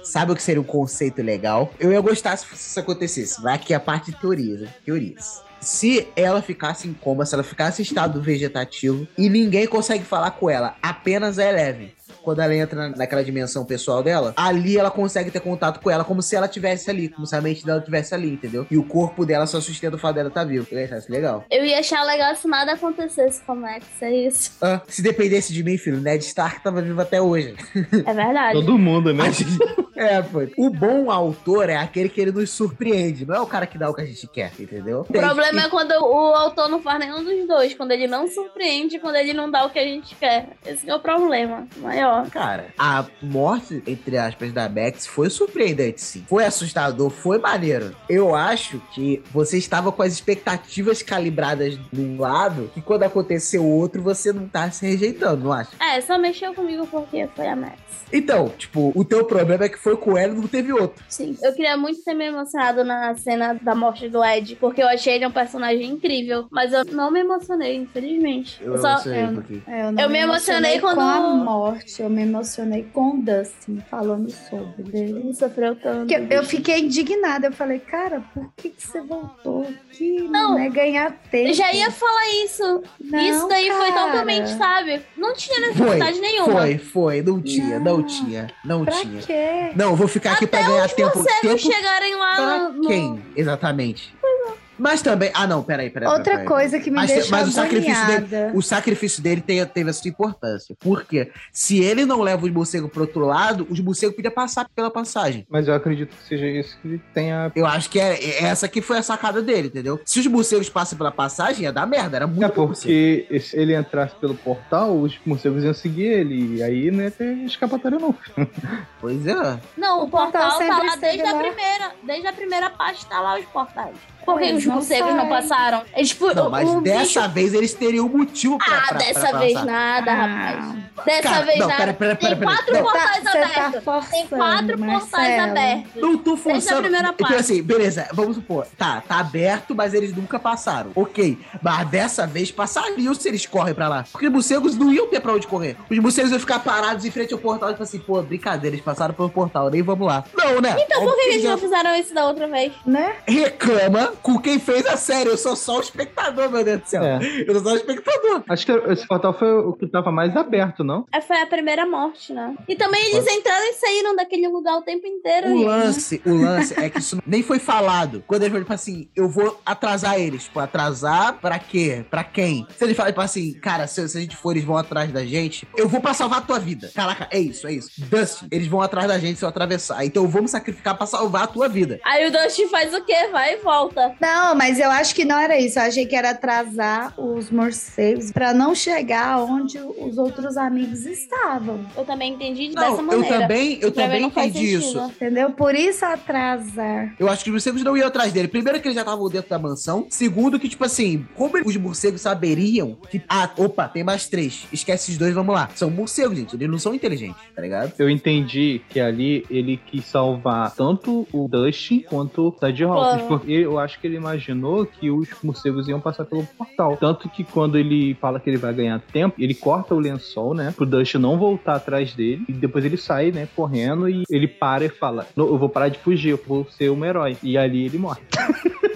Sabe o que seria um conceito legal? Eu ia gostar se isso acontecesse. Vai aqui a parte de teorias, né? teorias. Se ela ficasse em coma, se ela ficasse em estado vegetativo e ninguém consegue falar com ela, apenas a Eleven. Quando ela entra na- naquela dimensão pessoal dela, ali ela consegue ter contato com ela como se ela tivesse ali, como se a mente dela tivesse ali, entendeu? E o corpo dela só sustenta o fato dela estar vivo. Eu ia achar isso legal. Eu ia achar legal se nada acontecesse com o Max, é isso. Ah, se dependesse de mim, filho, Ned Stark tava vivo até hoje. É verdade. Todo mundo, né? É, pô. O bom autor é aquele que ele nos surpreende, não é o cara que dá o que a gente quer, entendeu? O problema é quando o autor não faz nenhum dos dois, quando ele não surpreende, quando ele não dá o que a gente quer. Esse é o problema maior. Cara, a morte, entre aspas, da Max foi surpreendente, sim. Foi assustador, foi maneiro. Eu acho que você estava com as expectativas calibradas num lado, que quando aconteceu o outro, você não tá se rejeitando, não acha? É, só mexeu comigo porque foi a Max. Então, tipo, o teu problema é que foi com ela e não teve outro. Sim. Eu queria muito ter me emocionado na cena da morte do Ed, porque eu achei ele um personagem incrível. Mas eu não me emocionei, infelizmente. Eu, só. emocionei um eu- pouquinho. É, eu, não Eu me emocionei com quando- a morte. Eu me emocionei com o Dustin falando sobre dele. Ele sofreu tanto. Que eu- eu fiquei indignada. Eu falei, cara, por que, que você voltou? Que Não, não é ganhar tempo. Eu já ia falar isso. Não, isso daí foi cara. totalmente, sabe? Não tinha Foi, necessidade nenhuma. foi, foi. Não tinha, não, Não. tinha, não Pra tinha. quê? Não, vou ficar aqui pra Até ganhar tempo. tempo chegarem lá pra no... quem? Exatamente. Mas também. Ah, não, peraí, peraí. Outra peraí, peraí. coisa que me Mas, deixou mas o sacrifício dele, o sacrifício dele tem- teve a sua importância. Porque se ele não leva os morcegos pro outro lado, os morcegos podiam passar pela passagem. Mas eu acredito que seja isso que ele tenha. Eu acho que é, é essa que foi a sacada dele, entendeu? Se os morcegos passam pela passagem, ia dar merda. Era muito É porque se ele entrasse pelo portal, os morcegos iam seguir ele. E aí não ia ter escapatória, não. Pois é. Não, o, O portal portal, tá lá desde a primeira. Desde a primeira parte tá lá os portais. Por que os não morcegos não passaram? Eles, tipo, Não, mas o dessa bicho- vez eles teriam motivo pra. Ah, pra- dessa pra vez passar. nada, Ah. rapaz. Dessa Cara, vez não, nada. pera, pera, pera, Tem pera. quatro Não. portais Tá- tá abertos. forçando, Tem quatro portais Marcelo. abertos. Não tô Desde a forçando. primeira Tipo parte. assim, beleza, vamos supor. Tá, tá aberto, mas eles nunca passaram. Ok. Mas dessa vez passariam se eles correm pra lá. Porque os morcegos não iam ter pra onde correr. Os morcegos iam ficar parados em frente ao portal. Tipo assim, pô, brincadeira, eles passaram pelo portal, nem vamos lá. Não, né? Então por que eles já não fizeram isso da outra vez? Né? Reclama com quem fez a série. Eu sou só o espectador, meu Deus do céu. É. Eu sou só o espectador. Acho que esse portal foi o que tava mais aberto, não? É, Foi a primeira morte, né? E também eles entraram e saíram daquele lugar o tempo inteiro. O lance, o lance é que isso nem foi falado. Quando ele falou, tipo assim, eu vou atrasar eles. Tipo, atrasar pra quê? Pra quem? Se ele fala, tipo assim, cara, se, se a gente for, eles vão atrás da gente, eu vou pra salvar a tua vida. Caraca, é isso, é isso. Dustin, eles vão atrás da gente se eu atravessar. Então eu vou me sacrificar pra salvar a tua vida. Aí o Dusty faz o quê? Vai e volta. Não, mas eu acho que não era isso. Eu achei que era atrasar os morcegos pra não chegar onde os outros amigos estavam. Eu também entendi Não, dessa eu maneira. também, eu também não faz entendi isso. Entendeu? Por isso atrasar. Eu acho que os morcegos não iam atrás dele. Primeiro que eles já estavam dentro da mansão. Segundo que, tipo assim, como os morcegos saberiam que... Ah, opa, tem mais três. Esquece esses dois, vamos lá. São morcegos, gente. Eles não são inteligentes, tá ligado? Eu entendi que ali ele quis salvar tanto o Dustin quanto o Ted Hawkins. Porque eu acho que ele imaginou que os morcegos iam passar pelo portal. Tanto que quando ele fala que ele vai ganhar tempo, ele corta o lençol, né? Pro Dustin não voltar atrás dele. E depois ele sai, né? Correndo e ele para e fala: "Não, Eu vou parar de fugir, eu vou ser um herói. E ali ele morre.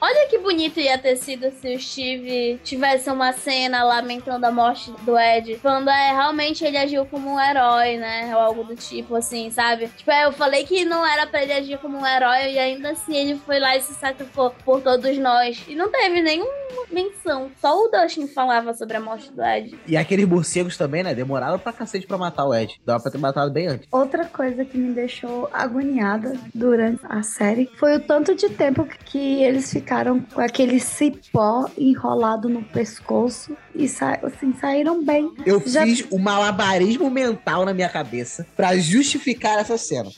Olha que bonito ia ter sido se o Steve tivesse uma cena lamentando a morte do Ed. Falando, é, realmente ele agiu como um herói, né? Ou algo do tipo, assim, sabe? Tipo, é, eu falei que não era pra ele agir como um herói e ainda assim ele foi lá e se sacrificou por todos nós. E não teve nenhuma menção. Só o Dustin falava sobre a morte do Ed. E aqueles morcegos também, né? Demoraram pra cacete pra matar o Ed. Dava pra ter matado bem antes. Outra coisa que me deixou agoniada durante a série foi o tanto de tempo que eles ficaram com aquele cipó enrolado no pescoço e sa assim, saíram bem. Eu Já- fiz um malabarismo mental na minha cabeça pra justificar essa cena.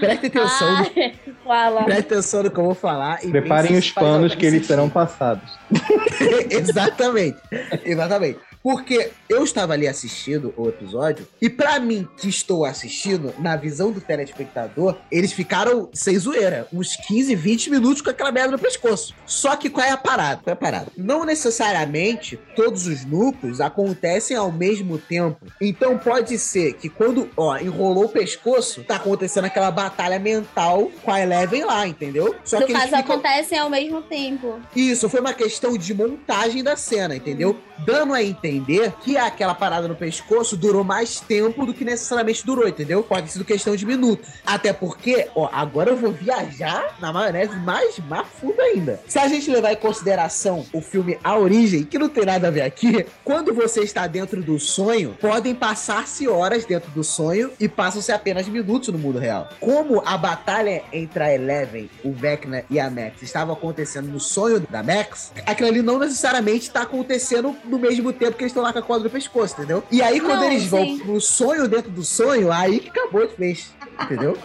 Presta atenção, no, Ai, fala. presta atenção no que eu vou falar. E Preparem os panos que eles serão passados. Exatamente. Exatamente. Porque eu estava ali assistindo o episódio e pra mim que estou assistindo, na visão do telespectador, eles ficaram sem zoeira, uns 15, 20 minutos com aquela merda no pescoço. Só que qual é a parada? Qual é a parada? Não necessariamente todos os núcleos acontecem ao mesmo tempo. Então pode ser que quando, ó, enrolou o pescoço, tá acontecendo aquela batalha mental com a Eleven lá, entendeu? Só No que caso, ficam... acontecem ao mesmo tempo. Isso, foi uma questão de montagem da cena, entendeu? Dando a entender que aquela parada no pescoço durou mais tempo do que necessariamente durou, entendeu? Pode ser questão de minutos. Até porque, ó, agora eu vou viajar na maionese mais, fundo ainda. Se a gente levar em consideração o filme A Origem, que não tem nada a ver aqui, quando você está dentro do sonho, podem passar-se horas dentro do sonho e passam-se apenas minutos no mundo real. Como a batalha entre a Eleven, o Vecna e a Max estava acontecendo no sonho da Max, aquilo ali não necessariamente está acontecendo no mesmo tempo que eles estão lá com a corda no pescoço, entendeu? E aí, quando Não, eles vão sim. pro sonho dentro do sonho, aí que acabou de vez. Entendeu?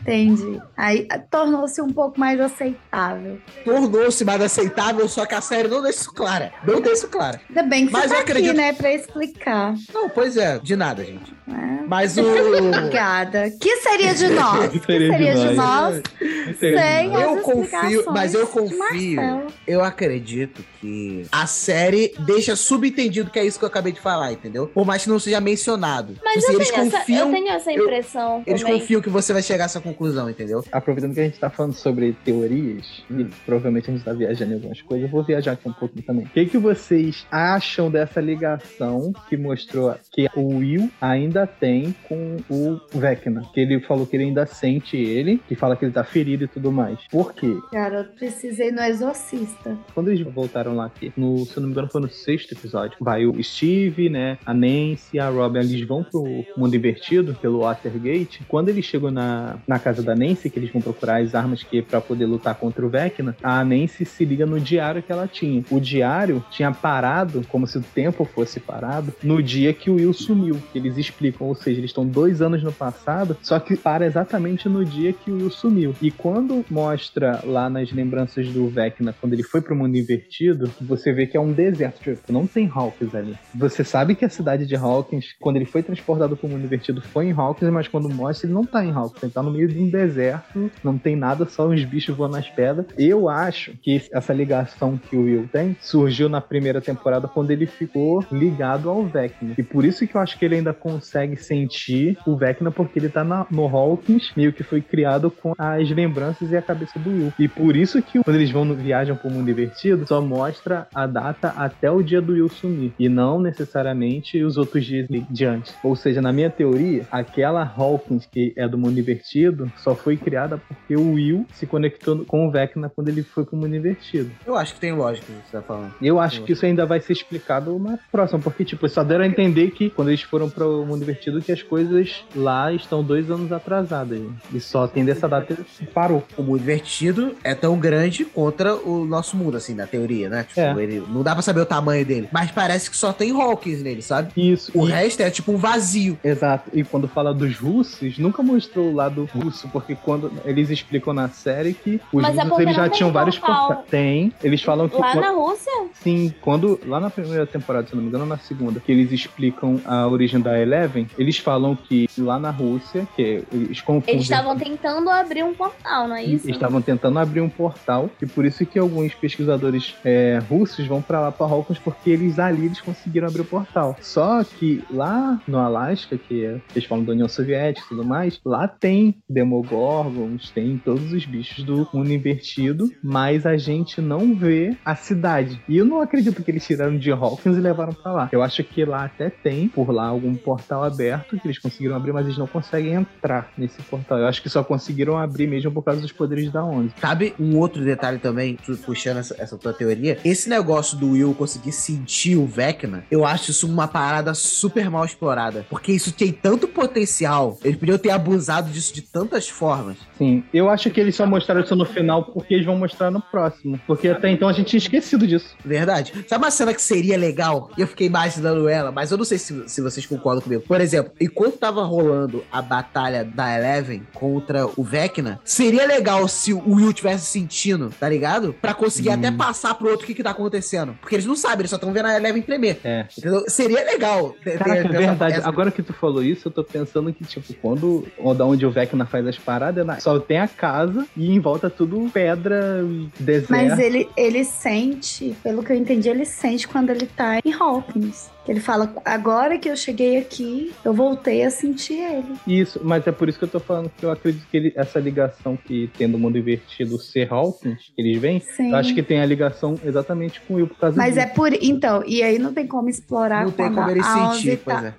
Entendi. Aí ah, tornou-se um pouco mais aceitável. Tornou-se mais aceitável, só que a série não deixa isso clara. Não deixa isso clara. Ainda bem que Mas você eu tá acredito- aqui, né, pra explicar. Não, pois é, de nada, gente. né? Mas o. Obrigada. Que seria de nós? Que Que seria de seria de nós? Sem Eu as confio, mas eu confio. Eu acredito que a série deixa subentendido que é isso que eu acabei de falar, entendeu? Por mais que não seja mencionado. Mas Tipo assim, eu eles tenho, essa, confiam. eu tenho essa eu- impressão Eles também. confiam que você vai chegar a essa conclusão, entendeu? Aproveitando que a gente tá falando sobre teorias, e provavelmente a gente tá viajando em algumas coisas, eu vou viajar aqui um pouco também. O que, que vocês acham dessa ligação que mostrou que o Will ainda tem com o Vecna? Que ele falou que ele ainda sente ele, que fala que ele tá ferido e tudo mais. Por quê? Garoto, precisei no exorcista. Quando eles voltaram lá aqui, no, se eu não me engano, foi no sexto episódio, vai o Steve, né, a Nancy, a Robin, eles vão pro mundo invertido, pelo Watergate. Quando eles chegam na, na casa da Nancy, que eles vão procurar as armas que para poder lutar contra o Vecna, a Nancy se liga no diário que ela tinha. O diário tinha parado, como se o tempo fosse parado, no dia que o Will sumiu. Eles explicam, ou seja, eles estão dois anos no passado, só que para exatamente no dia que o Will sumiu. E quando mostra lá nas lembranças do Vecna, quando ele foi pro mundo invertido, você vê que é um deserto, tipo, não tem Hawkins ali. Você sabe que a cidade de Hawkins, quando ele foi transportado pro mundo invertido, foi em Hawkins, mas quando mostra, ele não tá em Hawkins, ele tá no meio de um deserto, não tem nada, só uns bichos voando nas pedras. Eu acho que essa ligação que o Will tem surgiu na primeira temporada quando ele ficou ligado ao Vecna. E por isso que eu acho que ele ainda consegue sentir o Vecna, porque ele tá na- no Hawkins, meio que foi criado com as lembranças e a cabeça do Will. E por isso que quando eles vão no, viajam pro mundo invertido, só mostra a data até o dia do Will sumir. E não necessariamente os outros dias antes. Ou seja, na minha teoria, aquela Hawkins que é do mundo invertido só foi criada porque o Will se conectou com o Vecna quando ele foi pro mundo invertido. Eu acho que tem lógica o que você tá falando. Eu acho que isso ainda vai ser explicado na próxima, porque, tipo, só deram a entender que quando eles foram pro mundo invertido, que as coisas lá estão dois anos atrasadas. E só tem dessa data parou. O mundo invertido é tão grande contra o nosso mundo, assim, na teoria, né? Tipo, É. ele, não dá pra saber o tamanho dele. Mas parece que só tem Hawkins nele, sabe? Isso. O e- resto é tipo um vazio. Exato. E quando fala dos russos, nunca mostrou o lado russo, porque quando eles explicam na série que os Mas é russos porque eles já tinham vários portais. Tem. Eles falam que. Lá quan- na Rússia? Sim, quando. Lá na primeira temporada, se não me engano, na segunda, que eles explicam a origem da Eleven, eles falam que lá na Rússia, que eles confundem. Eles estavam tentando abrir um portal, não é isso? Eles estavam tentando abrir um portal e por isso que alguns pesquisadores é, russos vão pra lá pra Hawkins porque eles ali eles conseguiram abrir o portal. Só que lá no Alasca, que é- eles falam da União Soviética e tudo mais, lá tem Demogorgons, tem todos os bichos do mundo invertido, mas a gente não vê a cidade. E eu não acredito que eles tiraram de Hawkins e levaram pra lá. Eu acho que lá até tem, por lá, algum portal aberto que eles conseguiram abrir, mas eles não conseguem entrar nesse portal. Eu acho que só conseguiram abrir mesmo por causa dos poderes da Onze. Sabe um outro detalhe também, puxando essa, essa tua teoria? Esse negócio do Will conseguir sentir o Vecna, eu acho isso uma parada super mal explorada. Porque isso tem tanto potencial. Eles podiam ter abusado disso de tantas formas. Sim, eu acho que eles só mostraram isso no final porque eles vão mostrar no próximo. Porque até então a gente tinha esquecido disso. Verdade. Sabe uma cena que seria legal? E eu fiquei imaginando ela, mas eu não sei se, se vocês concordam comigo. Por exemplo, enquanto tava rolando a batalha da Eleven contra o Vecna, seria legal se o Will tivesse sentindo, tá ligado? Pra conseguir até passar pro outro o que que tá acontecendo. Porque eles não sabem, eles só estão vendo a Eleven tremer. É. Entendeu? Seria legal. ter- ter- Caraca, ter é verdade. essa- Agora que tu falou isso, eu tô pensando que, tipo, quando ou da onde o Vecna faz as paradas, na- só tem a casa e em volta tudo pedra, deserto. Mas ele, ele sente, pelo que eu entendi, ele sente quando ele tá em Hawkins. Ele fala, agora que eu cheguei aqui, eu voltei a sentir ele. Isso, mas é por isso que eu tô falando que eu acredito que ele- essa ligação que tem do mundo invertido ser Hawkins, que eles vêm, Sim. eu acho que tem a ligação exatamente com o Will por causa Mas disso. é por. Então, e aí não tem como explorar Não tem como ele sentir, tá- pois é.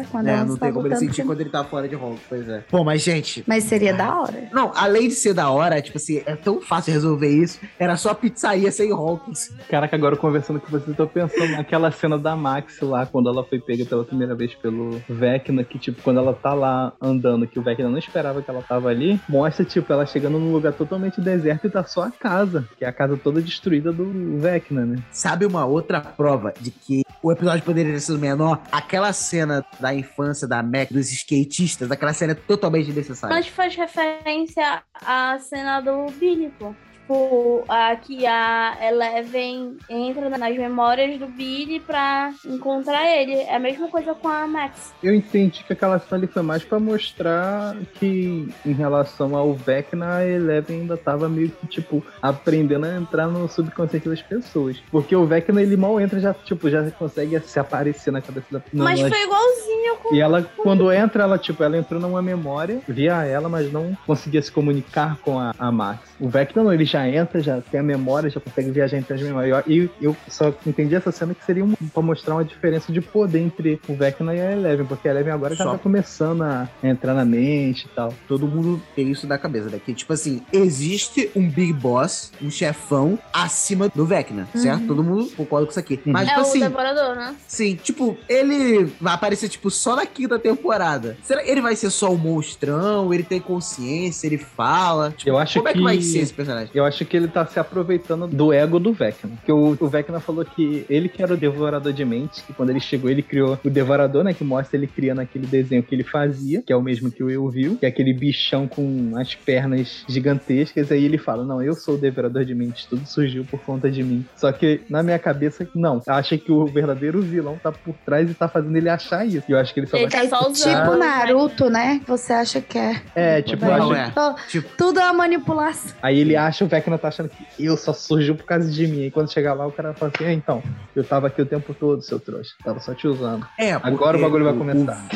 É, quando É, não Ozzy tem tá como ele sentir com- quando ele tá fora de Hulk, pois é. Bom, mas gente, Mas seria da hora. não, além de ser da hora, tipo assim, é tão fácil resolver isso. Era só a pizzaria sem Hawkins. Caraca, agora conversando com você, eu tô pensando naquela cena da Max lá, quando ela foi pega pela primeira vez pelo Vecna, que, tipo, quando ela tá lá andando, que o Vecna não esperava que ela tava ali, mostra, tipo, ela chegando num lugar totalmente deserto e tá só a casa, que é a casa toda destruída do Vecna, né? Sabe uma outra prova de que o episódio poderia ter sido menor? Aquela cena da infância da Mac, dos skatistas, aquela cena é totalmente desnecessária. Mas faz referência à cena do Billy, pô. Tipo, a, que a Eleven entra nas memórias do Billy pra encontrar ele. É a mesma coisa com a Max. Eu entendi que aquela cena ali foi mais pra mostrar que, em relação ao Vecna, a Eleven ainda tava meio que, tipo, aprendendo a entrar no subconsciente das pessoas. Porque o Vecna, ele mal entra, já, tipo, já consegue se aparecer na cabeça da na- Mas foi igualzinho com. E ela, quando entra, ela, tipo, ela entrou numa memória, via ela, mas não conseguia se comunicar com a, a Max. O Vecna não, ele já entra, já tem a memória, já consegue viajar entre as memórias. E eu, só entendi essa cena que seria um, pra mostrar uma diferença de poder entre o Vecna e a Eleven, porque a Eleven agora já Só- tá começando a entrar na mente e tal. Todo mundo tem isso na cabeça, né? Que, tipo assim, existe um Big Boss, um chefão, acima do Vecna, certo? Todo mundo concorda com isso aqui. Mas, É tipo o assim, Devorador, né? sim, tipo, ele vai aparecer, tipo, só na quinta temporada. Será que ele vai ser só um monstrão? Ele tem consciência? Ele fala? Tipo, Eu acho como é que que- vai ser esse personagem? Eu acho que ele tá se aproveitando do ego do Vecna. Porque o, o Vecna falou que ele que era o devorador de mentes, que quando ele chegou, ele criou o devorador, né? Que mostra ele criando aquele desenho que ele fazia, que é o mesmo que o Will viu, que é aquele bichão com as pernas gigantescas. Aí ele fala: Não, eu sou o devorador de mentes, tudo surgiu por conta de mim. Só que na minha cabeça, não. Acha que o verdadeiro vilão tá por trás e tá fazendo ele achar isso. E eu acho que ele só Ele vai. tá. Tipo Naruto, né? Você acha que é. É, tipo, eu Não, acho é. Então, Tipo- Tudo é uma manipulação. Aí ele acha, o Vecna tá achando que eu só surgiu por causa de mim. E quando chegar lá, o cara fala assim: "É, então, eu tava aqui o tempo todo, seu trouxa. Tava só te usando. É, Agora o bagulho vai começar.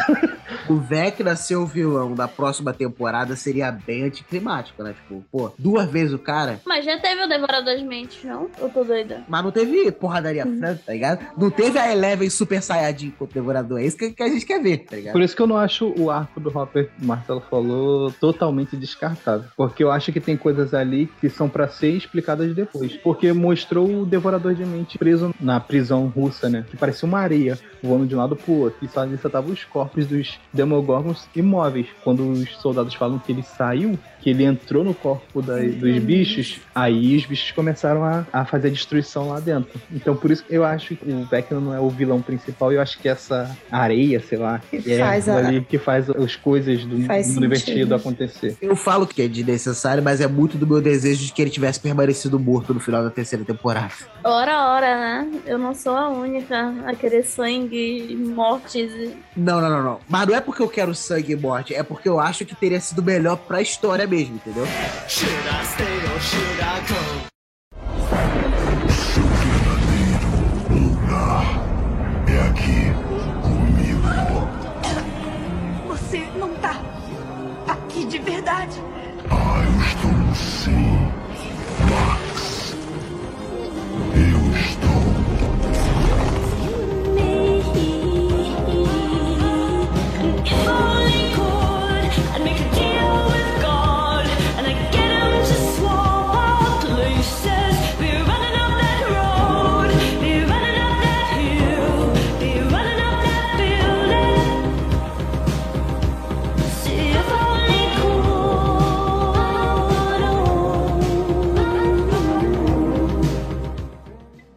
O, Vecna ser o vilão da próxima temporada seria bem anticlimático, né? Tipo, pô, duas vezes o cara. Mas já teve o Devorador de Mentes, não? Eu tô doida. Mas não teve porradaria franca, tá ligado? Não teve a Eleven Super Saiyajin contra o Devorador. É isso que, que a gente quer ver, tá ligado? Por isso que eu não acho o arco do Hopper, que o Marcelo falou, totalmente descartável. Porque eu acho que tem coisas ali que são pra ser explicadas depois. Porque mostrou o Devorador de Mente preso na prisão russa, né? Que parecia uma areia voando de um lado pro outro. E só nisso estavam os corpos dos Demogorgons imóveis. Quando os soldados falam que ele saiu, que ele entrou no corpo da- dos bichos, aí os bichos começaram a, a fazer a destruição lá dentro. Então por isso que eu acho que o Vecna não é o vilão principal, eu acho que essa areia, sei lá, Que é faz a- ali que faz as coisas do Faz sentido. acontecer. Eu falo que é desnecessário, mas é muito do meu desejo de que ele tivesse permanecido morto no final da terceira temporada. Ora, ora, né? Eu não sou a única a querer sangue, mortes. e- Não, não, não, não. Mas não é porque eu quero sangue e morte, é porque eu acho que teria sido melhor pra história mesmo, entendeu? Should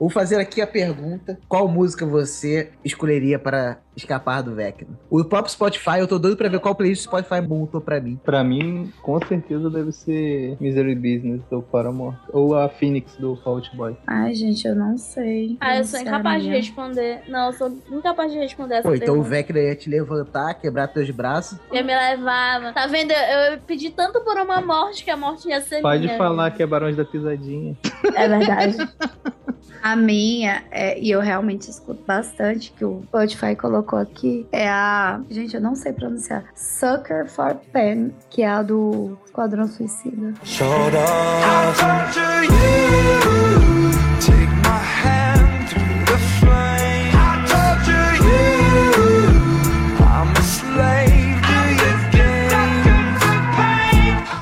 Vou fazer aqui a pergunta: qual música você escolheria para escapar do Vecna? O próprio Spotify, eu tô doido pra ver qual playlist o Spotify montou pra mim. Pra mim, com certeza deve ser Misery Business do Paramore. Ou a Phoenix do Fault Boy. Ai, gente, eu não sei. Ah, eu sou incapaz de responder. Não, eu sou incapaz de responder essa Pô, então o. Vecna ia te levantar, quebrar teus braços. Ia me levava. Tá vendo? Eu, eu pedi tanto por uma morte que a morte ia ser Pode minha. falar que é Barões da Pisadinha. É verdade. A minha, é, e eu realmente escuto bastante, que o Spotify colocou aqui, é a. Gente, eu não sei pronunciar. Sucker for Pen, que é a do Esquadrão Suicida. Showed up.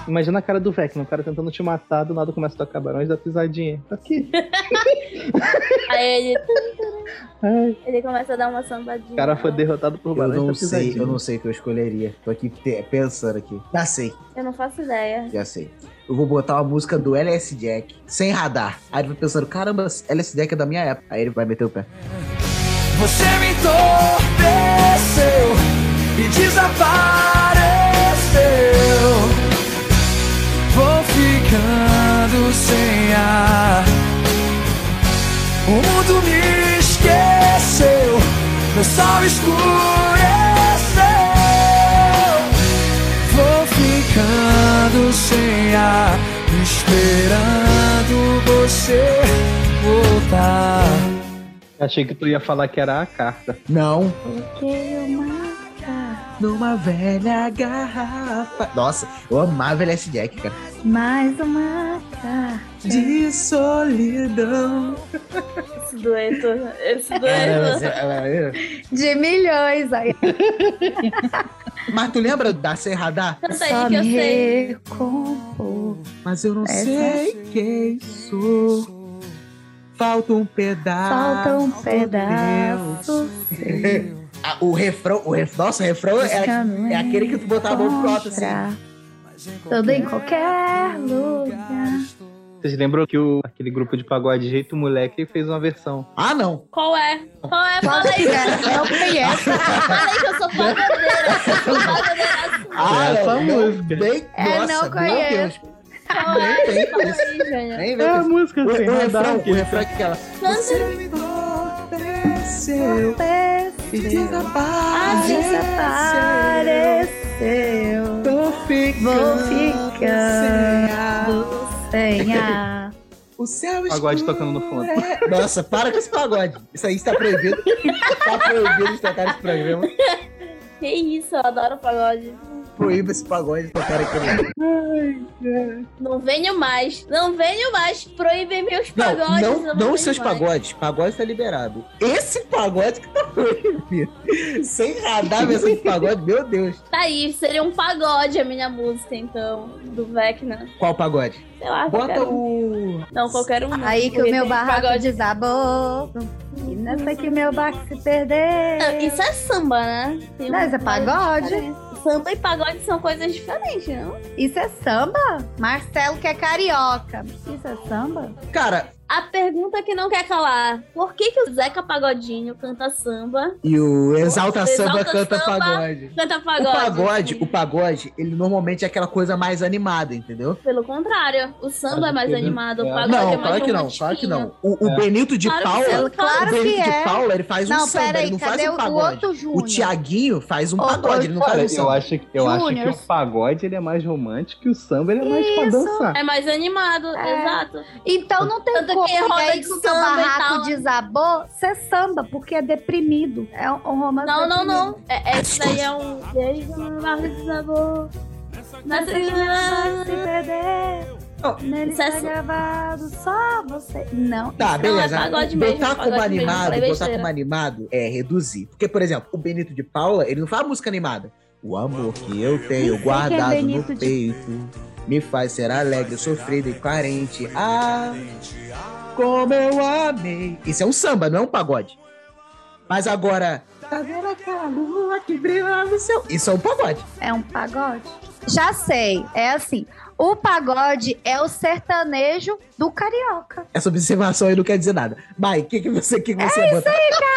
Imagina a cara do Vecna, o cara tentando te matar, do nada começa a tocar Barões da Pisadinha. Tá Aqui. Aí ele, Ai, ele começa a dar uma sambadinha. o cara foi derrotado por Eu Barões não da sei, eu não sei o que eu escolheria. Tô aqui te- pensando aqui. Já sei, Eu não faço ideia. já sei. Eu vou botar uma música do LS Jack, sem radar. Aí ele vai pensando, caramba, LS Jack é da minha época. Aí ele vai meter o pé. Você me entorpeceu e desapareceu ficando sem ar. O mundo me esqueceu, meu sol escureceu. Vou ficando sem ar, esperando você voltar. Achei que tu ia falar que era a carta. Não. Eu quero mais numa velha garrafa. Nossa, eu amava LS Jack, cara. mais uma carta. De solidão. Esse dueto. Esse Cara, dueto. você- é, De milhões aí. Mas tu lembra da Serradá? Canta aí que eu me sei. recompor. Mas eu não Essa sei quem sou. Falta um pedaço. Falta um pedaço Ah, o refrão, o ref, nossa, o refrão é, é aquele que tu botar a mão pro alto assim. Tudo em qualquer lugar. Vocês lembram que o, aquele grupo de pagode Jeito Moleque fez uma versão? Ah, não. Qual é? Qual é? Fala aí. ser, não conheço. Fala aí que eu sou pagodeira. Eu sou pagodeira. Ah, Essa não, música. Bem, É, nossa, não meu conheço. Deus. Qual é? Bem, Fala aí, Jânio. É a música o, sem o radar. refrão, o que- refrão é aquela. Canta. me entorpeceu e Desapareceu. Tô ficando Vou ficando sem ar. O céu Pagode escuro tocando no fundo. é- Nossa, para com esse pagode. Isso aí está proibido. Está proibido de tocar esse programa. Que isso, eu adoro pagode. Proíba esse pagode de tocar aqui. Não venho mais. Não venho mais. Proíbem meus Não, pagodes. não, não os seus mais. pagodes. Pagode tá liberado. Esse pagode que tá proibido. Sem radar versão de pagode, meu Deus. Tá aí, seria um pagode a minha música, então, do Vecna. Qual pagode? Sei lá, Bota qualquer um. o. Não, qualquer um. não, Aí que o meu barraco pagode. desabou. E nessa que meu barco se Não, perdeu. Isso é samba, né? Tem Não, isso é pagode. Samba e pagode são coisas diferentes, não? Isso é samba? Marcelo que é carioca. Isso é samba? Cara, A pergunta que não quer calar: por que, que o Zeca Pagodinho canta samba, e o Exalta Exalta Samba canta Samba. pagode. canta O pagode? pagode, o pagode, ele normalmente é aquela coisa mais animada, entendeu? Pelo contrário, o samba é mais animado, o É. pagode é Não, mais claro que não, claro que não. O, o É. Benito de Claro que Paula, sim, o claro Benito que de é. Paula, ele faz um Não, samba, pera ele aí, não cadê faz o, um o pagode. O Júnior? Tiaguinho faz um pagode, ele não faz um eu acho, eu acho que o pagode ele é mais romântico e o samba ele é mais pra Isso. dançar. É mais animado, É. exato. Então não tem Tanto como. que roda aí de o samba e barraco desabou, ser samba, porque é deprimido. É um, romance Não, não, deprimido. não. É, esse daí é um. Desde o barro de sabor. Nessa Se perder. Não, Nele isso é tá só- gravado só você. Não. Tá, beleza. é pagode mesmo, botar como pagode animado, botar como animado é reduzir. Porque, por exemplo, o Benito de Paula, ele não faz música animada. O amor que eu tenho Nem sei quem é guardado no Benito de- peito me faz ser alegre, sofrido e carente. Ah, como eu amei. Isso é um samba, não é um pagode. Mas agora, tá vendo aquela lua que brilha no céu? Isso é um pagode. É um pagode? Já sei. É assim. O pagode é o sertanejo do carioca. Essa observação aí não quer dizer nada. Mai, o que, que você, que que você É bota?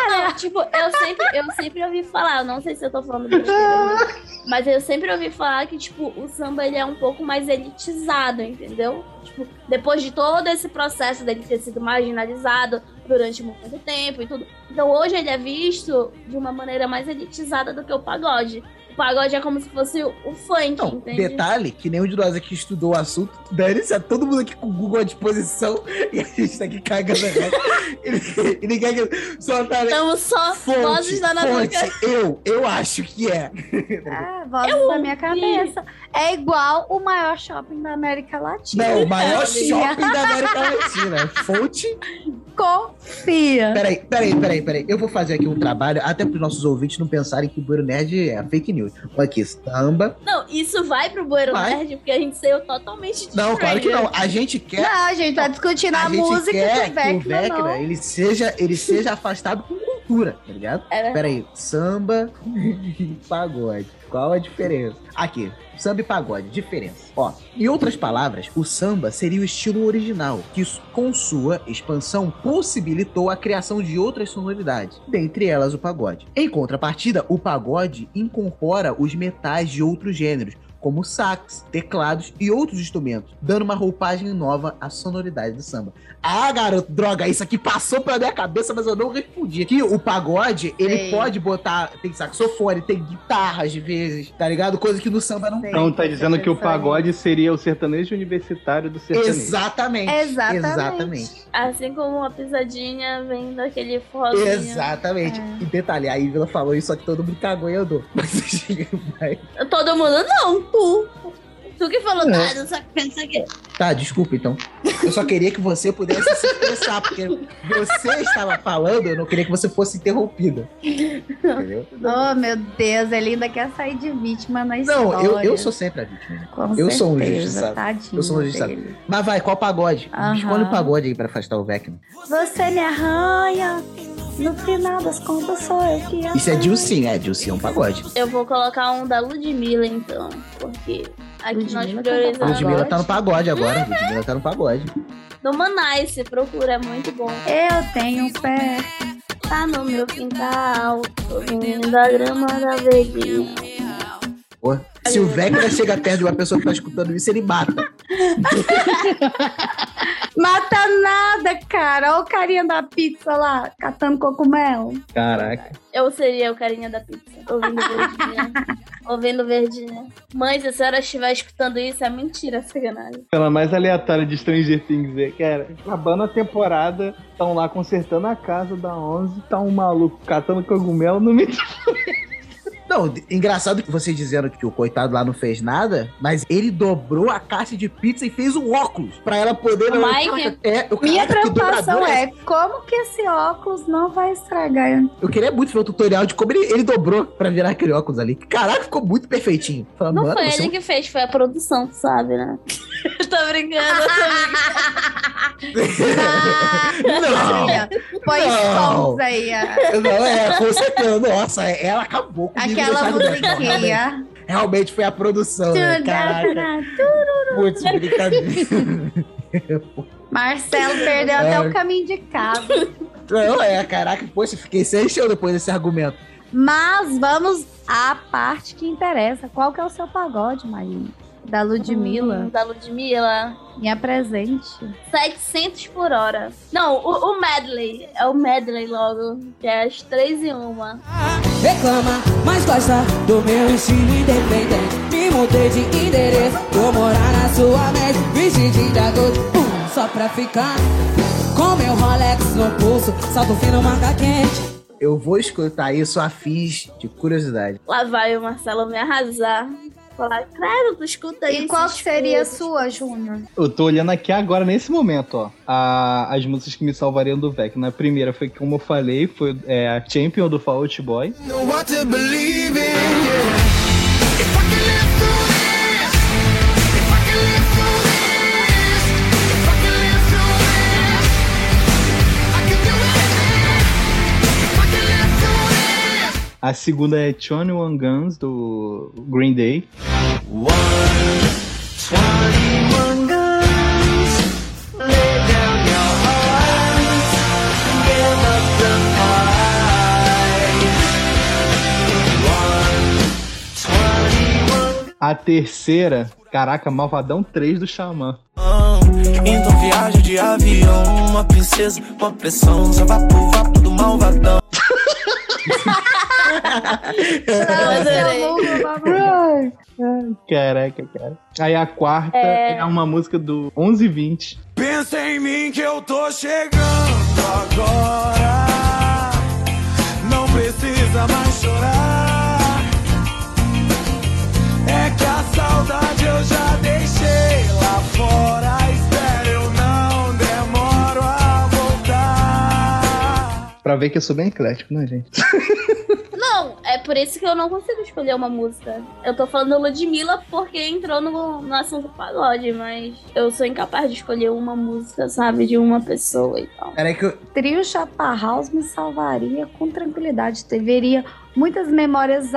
Não, tipo, eu sempre, eu sempre ouvi falar, eu não sei se eu tô falando besteira, mas eu sempre ouvi falar que, tipo, o samba ele é um pouco mais elitizado, entendeu? Tipo, depois de todo esse processo dele ter sido marginalizado durante muito tempo e tudo. Então hoje ele é visto de uma maneira mais elitizada do que o pagode. O pagode é como se fosse o, funk, Não, entende? detalhe que nenhum de nós aqui estudou o assunto. Dane-se, é todo mundo aqui com o Google à disposição e a gente tá aqui cagando a regra. e, e ninguém quer soltar Estamos só vozes da fonte, natureza. eu, eu acho que é. É, voz da minha cabeça. É igual o maior shopping da América Latina. Não, o maior shopping da América Latina. Fonte. Confia. Peraí, peraí, peraí, peraí. Eu vou fazer aqui um trabalho, até para os nossos ouvintes não pensarem que o Bueiro Nerd é fake news. Olha aqui, samba. Não, isso vai pro Bueiro Vai. Nerd, porque a gente saiu totalmente diferente. Não, claro que não. A gente quer. Não, a gente tá discutindo a, a gente música quer do que o Vecna, Vecna não. ele seja, ele seja afastado com cultura, tá ligado? É verdade. Peraí, samba e pagode. Qual a diferença? Aqui, samba e pagode, diferença. Ó, em outras palavras, o samba seria o estilo original, que com sua expansão possibilitou a criação de outras sonoridades, dentre elas o pagode. Em contrapartida, o pagode incorpora os metais de outros gêneros, como sax, teclados e outros instrumentos, dando uma roupagem nova à sonoridade do samba. Ah, garoto, droga, isso aqui passou pela minha cabeça, mas eu não respondi. Que o pagode, ele Sei. pode botar, tem saxofone, tem guitarra às vezes, tá ligado? Coisa que no samba não Sei. tem. Então tá dizendo que o pagode seria o sertanejo universitário do sertanejo. Exatamente. Exatamente. Exatamente. Assim como uma pisadinha vem daquele forrozinho. Exatamente. E detalhe, a Ivila falou isso, só que todo mundo cagou e andou. Mas, mas- Todo mundo, não, tu. Tu que falou, É. tá, não sei o que. Tá, desculpa então. Eu só queria que você pudesse se expressar, porque você estava falando, eu não queria que você fosse interrompida. Entendeu? Oh, meu Deus, ele ainda quer sair de vítima na história. Não, eu, eu sou sempre a vítima. Com eu sou um certeza, injustiçado. Eu sou um injustiçado. dele. Mas vai, qual pagode? Aham. Escolhe o pagode aí pra afastar o Vecna. Você me arranha, no final das contas sou eu que arranho. Isso é Dilcinho, é, Dilcinho é um pagode. Eu vou colocar um da Ludmilla, então. Porque aqui Ludmilla nós tá priorizamos. Ludmilla tá no pagode agora, Ludmilla tá no pagode. No Manice, procura, é muito bom. Eu tenho um pé. Tá no meu quintal, ouvindo a grama da verdinha. Pô, se o Vecna chega perto de uma pessoa que tá escutando isso, ele mata. Mata nada, cara. Olha o carinha da pizza lá, catando cogumelo. Caraca. Eu seria o carinha da pizza, ouvindo verdinha. ouvindo verdinha. Mãe, se a senhora estiver escutando isso, é mentira, sacanagem. Pela mais aleatória de Stranger Things, é, cara. Acabando a temporada, estão lá consertando a casa da 11, tá um maluco catando cogumelo no meio. Não, engraçado que você dizendo que o coitado lá não fez nada, mas ele dobrou a caixa de pizza e fez um óculos pra ela poder. Mike? É, o Minha preocupação é como que esse óculos não vai estragar. Eu queria muito ver o tutorial de como ele, ele dobrou pra virar aquele óculos ali. Caraca, ficou muito perfeitinho. Fala, Não mano, foi ele é um- que fez, foi a produção, tu sabe, né? tô brincando, tô brincando. Não, Filha, Põe Não. sons aí. não, é, com certeza. Nossa, ela acabou comigo. Aquela deixando bem. Não, realmente, musiquinha. realmente foi a produção, né? Caraca, putz, brincadeira. Marcelo perdeu até É. o caminho de casa. Não, é, caraca, poxa, fiquei sem chão depois desse argumento. Mas vamos à parte que interessa. Qual que é o seu pagode, Marinha? Da Ludmilla? Hum, da Ludmilla. Me apresente. 700 por hora. Não, o, o medley. É o medley logo. Que é as três em uma. Reclama, mas gosta do meu estilo independente. Me mudei de endereço, vou morar na sua mente. Vestidinho de adulto, uh, só pra ficar. Com meu Rolex no pulso, salto fino, marca quente. Eu vou escutar isso a fins de curiosidade. Lá vai o Marcelo me arrasar. Falar, credo, tu escuta isso. E qual seria a sua, Júnior? Eu tô olhando aqui agora, nesse momento, ó. a- as músicas que me salvariam do Vecna. A primeira foi, como eu falei, foi é, a Champion do Fall Out Boy. know what to believe A segunda é 21 Guns do Green Day. Guns. One. A terceira, caraca, Malvadão 3 do Xamã. Então viagem de avião, uma princesa, uma pressão, só vapo, vapo do malvadão. adorei. Caraca, cara. Aí a quarta é, É. uma música do 1120. Pensa em mim que eu tô chegando agora. Não precisa mais chorar. É que a saudade eu já deixei lá fora. Espera, eu não demoro a voltar. Pra ver que eu sou bem eclético, né, gente? Não, é por isso que eu não consigo escolher uma música. Eu tô falando Ludmilla porque entrou no, no assunto pagode, mas eu sou incapaz de escolher uma música, sabe? De uma pessoa e tal. Peraí que eu. Trio Chapa House me salvaria com tranquilidade. Deveria muitas memórias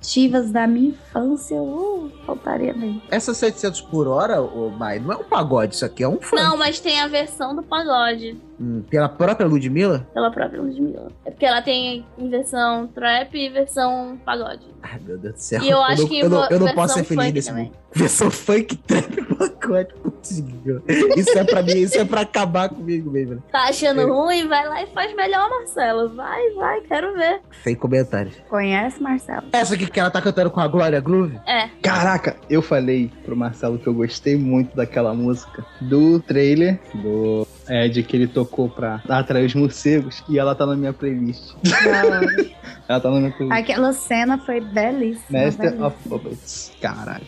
afetivas da minha infância. Uh, faltaria bem. Essa 700 por hora, ô Mai, não é um pagode, isso aqui é um funk. Não, mas tem a versão do pagode. Hum, pela própria Ludmilla? Pela própria Ludmilla. É porque ela tem em versão trap e versão pagode. Ai, meu Deus do céu. E eu acho não, que eu não, eu não posso ser feliz nesse também. mundo. Versão funk, trap, pagode. Putz, grila. Isso é pra mim, isso é pra acabar comigo mesmo. Tá achando É. ruim? Vai lá e faz melhor, Marcelo. Vai, vai, quero ver. Sem comentários. Conhece, Marcelo? Essa aqui que ela tá cantando com a Glória Groove? É. Caraca, eu falei pro Marcelo que eu gostei muito daquela música do trailer do Ed que ele tocou pra atrair os morcegos e ela tá na minha playlist. Ela tá na minha playlist. Aquela cena foi belíssima. Master belíssima. of Puppets. Caralho.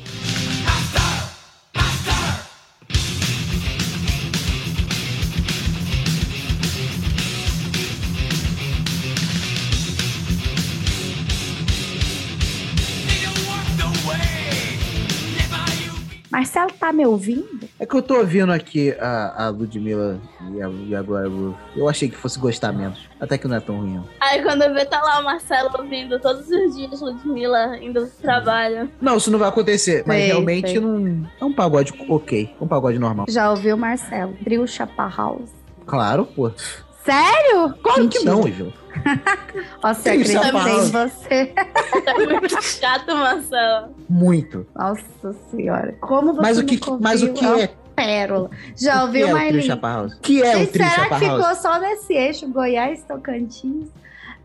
Tá me ouvindo? É que eu tô ouvindo aqui a, a Ludmilla e a, e a Glória Groove. Eu achei que fosse gostar menos. Até que não é tão ruim. Aí quando eu ver, tá lá o Marcelo ouvindo todos os dias Ludmilla indo pro trabalho. Não, isso não vai acontecer. Mas Sei, realmente sei. não. É um pagode ok. Um pagode normal. Já ouviu, Marcelo? Trio Chapa House. Claro, pô. Sério? Claro que não, Ivan. Nossa, eu acreditei em você. Tá muito chato, Marcelo. Muito. Nossa senhora. Como você Mas o que, mas o que uma é? pérola. Já ouviu, é o que é o Trio será Chapa que ficou só nesse eixo Goiás, Tocantins?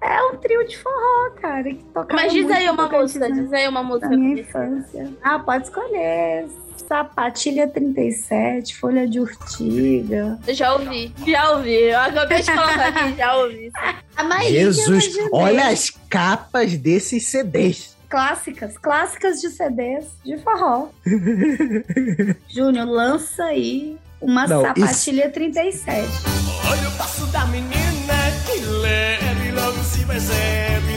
É um trio de forró, cara. Que Mas diz muito aí uma música, né? diz aí uma música. Da minha infância. Ah, pode escolher. Sapatilha 37, Folha de Urtiga. Eu já ouvi, já ouvi. Eu acabei de colocar aqui, já ouvi. A Maíra Jesus, olha as capas desses CDs. Clássicas, clássicas de CDs de forró. Júnior, lança aí uma Não, sapatilha 37. Olha o passo da menina que leve logo se percebe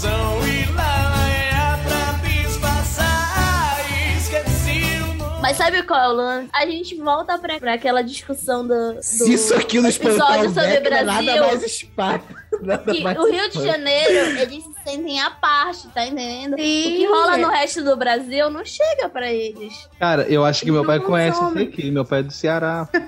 confusão e lá é pra disfarçar. Esqueci o nome. Mas sabe qual é o lance? A gente volta pra, pra aquela discussão do, do Se isso aqui não espantar episódio o sobre Beck, é nada Brasil. mais espanta. Nada que mais o Rio de. Janeiro, eles se sentem à parte, tá entendendo? Sim, o que rola é. no resto do Brasil não chega pra eles. Cara, eu acho que meu Não pai conhece isso funciona. aqui. Meu pai é do Ceará.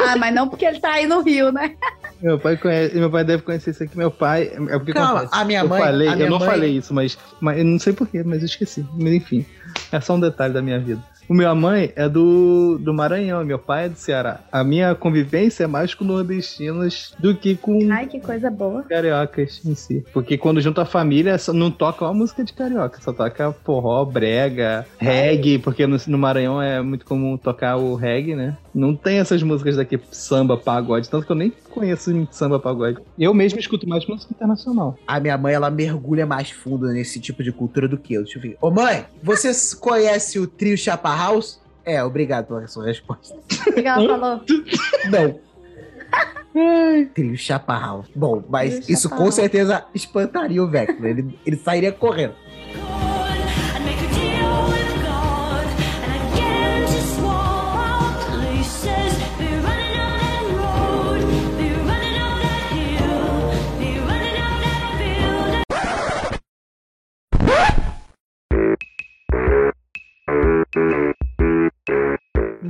Ah, mas não porque ele tá aí no Rio, né? Meu pai conhece, meu pai deve conhecer isso aqui. Meu pai. É porque Calma, acontece. a minha eu mãe- Falei, a minha eu não mãe- falei isso, mas, mas eu não sei porquê, mas eu esqueci. Mas enfim, é só um detalhe da minha vida. O minha mãe é do, do Maranhão, meu pai é do Ceará. A minha convivência é mais com nordestinos do que com Ai, que coisa boa. cariocas em si. Porque quando junta a família, só não toca uma música de carioca, só toca forró, brega, reggae, porque no, no Maranhão é muito comum tocar o reggae, né? Não tem essas músicas daqui, samba, pagode, tanto que eu nem conheço samba, pagode. Eu mesmo escuto mais música internacional. A minha mãe, ela mergulha mais fundo nesse tipo de cultura do que eu. Deixa eu ver. Ô mãe, você conhece o trio Chapa House? É, obrigado pela sua resposta. O que ela falou? Não. trio Chapa House. Bom, mas Trio isso Chapa com certeza espantaria o Vector. Ele, ele sairia correndo.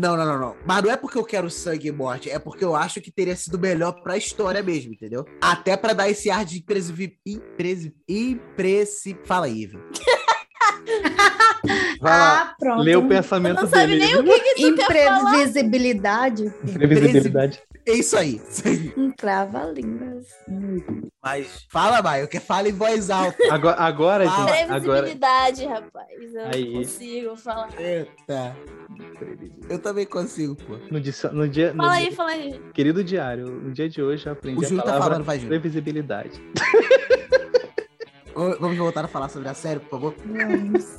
Não, não, não, não. Mas não é porque eu quero sangue e morte, é porque eu acho que teria sido melhor pra história mesmo, entendeu? Até pra dar esse ar de impresi... impressi... Fala aí, Ivan. Vai lá, Ah, pronto. lê o pensamento Não sabe dele. nem o que, que tu quer falar. Imprevisibilidade. Previsibilidade. É isso aí. Um trava-línguas. Mas fala, Maio, que fala em voz alta. Agora, agora, Fala. gente, agora, Previsibilidade, rapaz. Eu Aí. não consigo falar. Eita. Eu também consigo, pô. no dia, no dia, no Fala dia- aí, fala aí. querido diário, no dia de hoje eu aprendi O Júlio a tá palavra falando, vai, Júlio. previsibilidade. Vamos voltar a falar sobre a série, por favor? Vamos.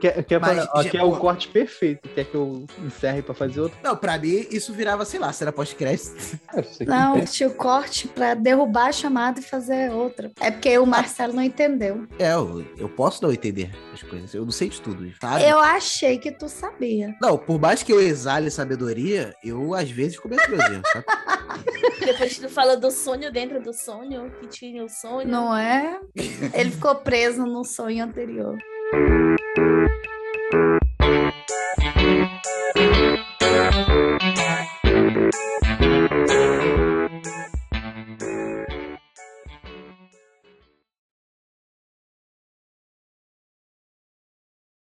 Quer, quer Mas, falar- aqui já- é o corte perfeito. Quer que eu encerre pra fazer outro? Não, pra mim, isso virava, sei lá, cena pós-crédito. É, Não, tinha o corte pra derrubar a chamada e fazer outra. É porque o Marcelo não entendeu. É, eu, eu posso não entender as coisas. Eu não sei de tudo, sabe? Eu achei que tu sabia. Não, por mais que eu exale sabedoria, eu às vezes cometo meus erros, sabe? Depois tu fala do sonho dentro do sonho, que tinha o sonho. Não é? Ele ficou preso no sonho anterior. Thank you.